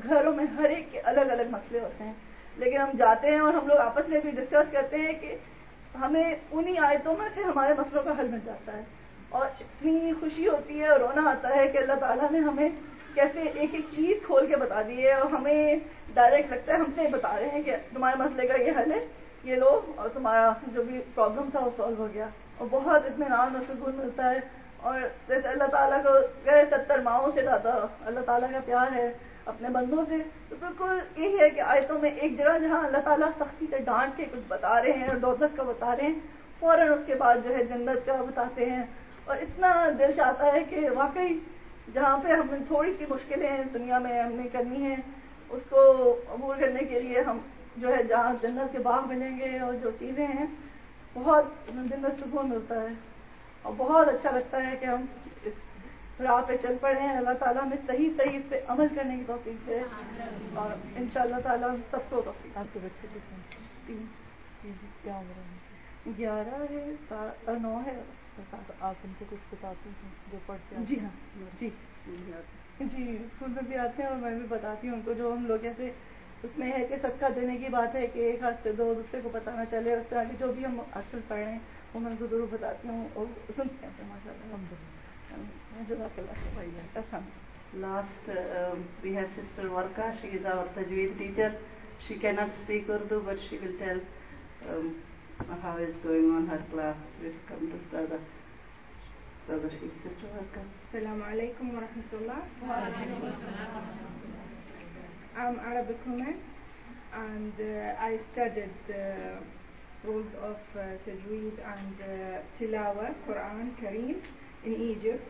گھروں میں ہر ایک کے الگ الگ مسئلے ہوتے ہیں۔ لیکن ہم جاتے ہیں اور ہم لوگ آپس میں بھی ڈسکس کرتے ہیں کہ ہمیں انہی آیتوں میں سے ہمارے مسئلوں کا حل مل جاتا ہے۔ اور اتنی خوشی ہوتی ہے اور رونا آتا ہے کہ اللہ تعالیٰ نے ہمیں کیسے ایک ایک چیز کھول کے بتا دی ہے اور ہمیں ڈائریکٹ لگتا ہے ہم سے یہ بتا رہے ہیں کہ تمہارے مسئلے کا یہ حل ہے، یہ لو اور تمہارا جو بھی پرابلم تھا وہ سالو ہو گیا۔ اور بہت اطمینان اور سکون ملتا ہے۔ اور جیسے اللہ تعالیٰ کو گئے ستر ماؤں سے زیادہ، اللہ تعالیٰ کا پیار ہے اپنے بندوں سے۔ تو بالکل یہی ہے کہ آیتوں میں ایک جگہ جہاں اللہ تعالیٰ سختی سے ڈانٹ کے کچھ بتا رہے ہیں اور دوزت کا بتا رہے ہیں، فوراً اس کے بعد جو ہے جنت کا بتاتے ہیں۔ اور اتنا دل چاہتا ہے کہ واقعی جہاں پہ ہم تھوڑی سی مشکلیں دنیا میں ہم نے کرنی ہے اس کو عبور کرنے کے لیے ہم جو ہے جہاں جنت کے باغ ملیں گے اور جو چیزیں ہیں بہت دل میں سکون ملتا ہے اور بہت اچھا لگتا ہے کہ ہم اس راہ پہ چل پڑے ہیں۔ اللہ تعالیٰ ہمیں صحیح صحیح اس پہ عمل کرنے کی توفیق دے اور ان شاء اللہ تعالیٰ ہم سب کو توفیق آپ کے بچے کیا گیارہ ہے نو ہے۔ آپ ان کو کچھ بتاتے ہیں جو پڑھتے ہیں؟ جی ہاں۔ جی۔ جی اسکول میں بھی آتے ہیں اور میں بھی بتاتی ہوں ان کو جو ہم لوگ جیسے اس میں ہے کہ صدقہ دینے کی بات ہے کہ ایک ہاتھ سے دو دوسرے کو نہ چلے اس طرح کی جو بھی ہم اصل پڑھ رہے ہیں وہ میں ان کو ضرور بتاتی ہوں اور سنتے ہیں ماشاء اللہ جزاک اللہ لاسٹ وی ہیو سسٹر ورکا she is our تجوید teacher she can not speak Urdu but she will tell how is going on her class come to star السلام علیکم ورحمۃ اللہ I'm Arabic woman and uh, I studied the rules of uh, Tajweed and uh, Tilawa, Quran Kareem in Egypt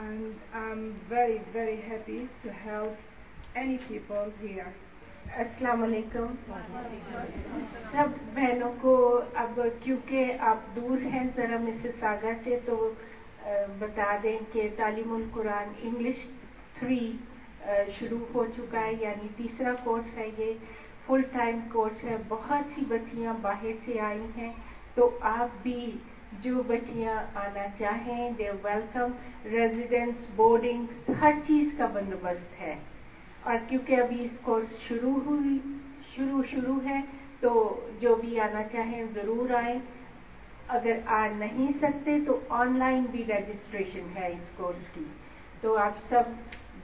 and I'm very very happy to help any people here. السلام علیکم سب بہنوں کو اب کیونکہ آپ دور ہیں ذرا مسز ساگا سے تو بتا دیں کہ تعلیم القرآن انگلش تھری شروع ہو چکا ہے یعنی تیسرا کورس ہے یہ فل ٹائم کورس ہے، بہت سی بچیاں باہر سے آئی ہیں، تو آپ بھی جو بچیاں آنا چاہیں دے ویلکم ریزیڈینس بورڈنگ ہر چیز کا بندوبست ہے۔ اور کیونکہ ابھی کورس شروع ہوئی، شروع شروع ہے، تو جو بھی آنا چاہیں ضرور آئیں۔ اگر آ نہیں سکتے تو آن لائن بھی رجسٹریشن ہے اس کورس کی۔ تو آپ سب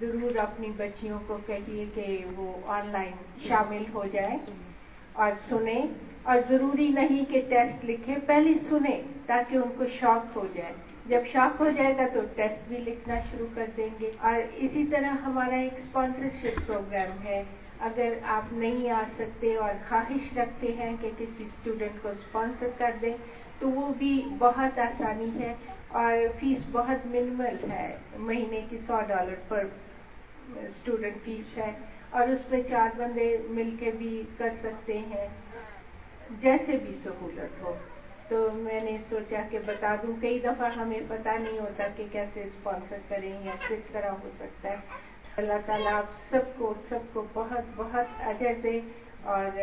ضرور اپنی بچیوں کو کہیے کہ وہ آن لائن شامل ہو جائے اور سنیں۔ اور ضروری نہیں کہ ٹیسٹ لکھے پہلے سنیں تاکہ ان کو شوق ہو جائے۔ جب شوق ہو جائے گا تو ٹیسٹ بھی لکھنا شروع کر دیں گے۔ اور اسی طرح ہمارا ایک اسپانسرشپ پروگرام ہے۔ اگر آپ نہیں آ سکتے اور خواہش رکھتے ہیں کہ کسی اسٹوڈنٹ کو اسپانسر کر دیں تو وہ بھی بہت آسانی ہے اور فیس بہت منیمل ہے، مہینے کی سو ڈالر پر اسٹوڈنٹ فیس ہے اور اس میں چار بندے مل کے بھی کر سکتے ہیں، جیسے بھی سہولت ہو۔ تو میں نے سوچا کہ بتا دوں، کئی دفعہ ہمیں پتا نہیں ہوتا کہ کیسے اسپانسر کریں یا کس طرح ہو سکتا ہے۔ اللہ تعالیٰ آپ سب کو سب کو بہت بہت اجر دے۔ اور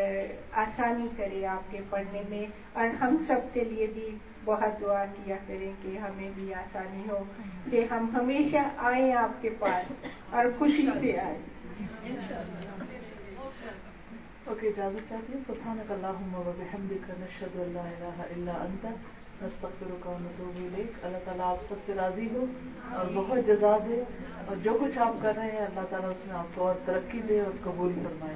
آسانی کرے آپ کے پڑھنے میں۔ اور ہم سب کے لیے بھی بہت دعا کیا کریں کہ ہمیں بھی آسانی ہو کہ ہم ہمیشہ آئیں آپ کے پاس اور خوشی سے آئیں۔ اوکے اجازت چاہیے جی، سبحانک اللہم و بحمدک، نشہد اللہ الہ الا انت، نستغفرک و نتوب الیک۔ اللہ تعالیٰ آپ سب سے راضی ہو اور بہت جزا دے۔ اور جو کچھ آپ کر رہے ہیں، اللہ تعالیٰ اس میں آپ کو اور ترقی دے اور قبول فرمائے۔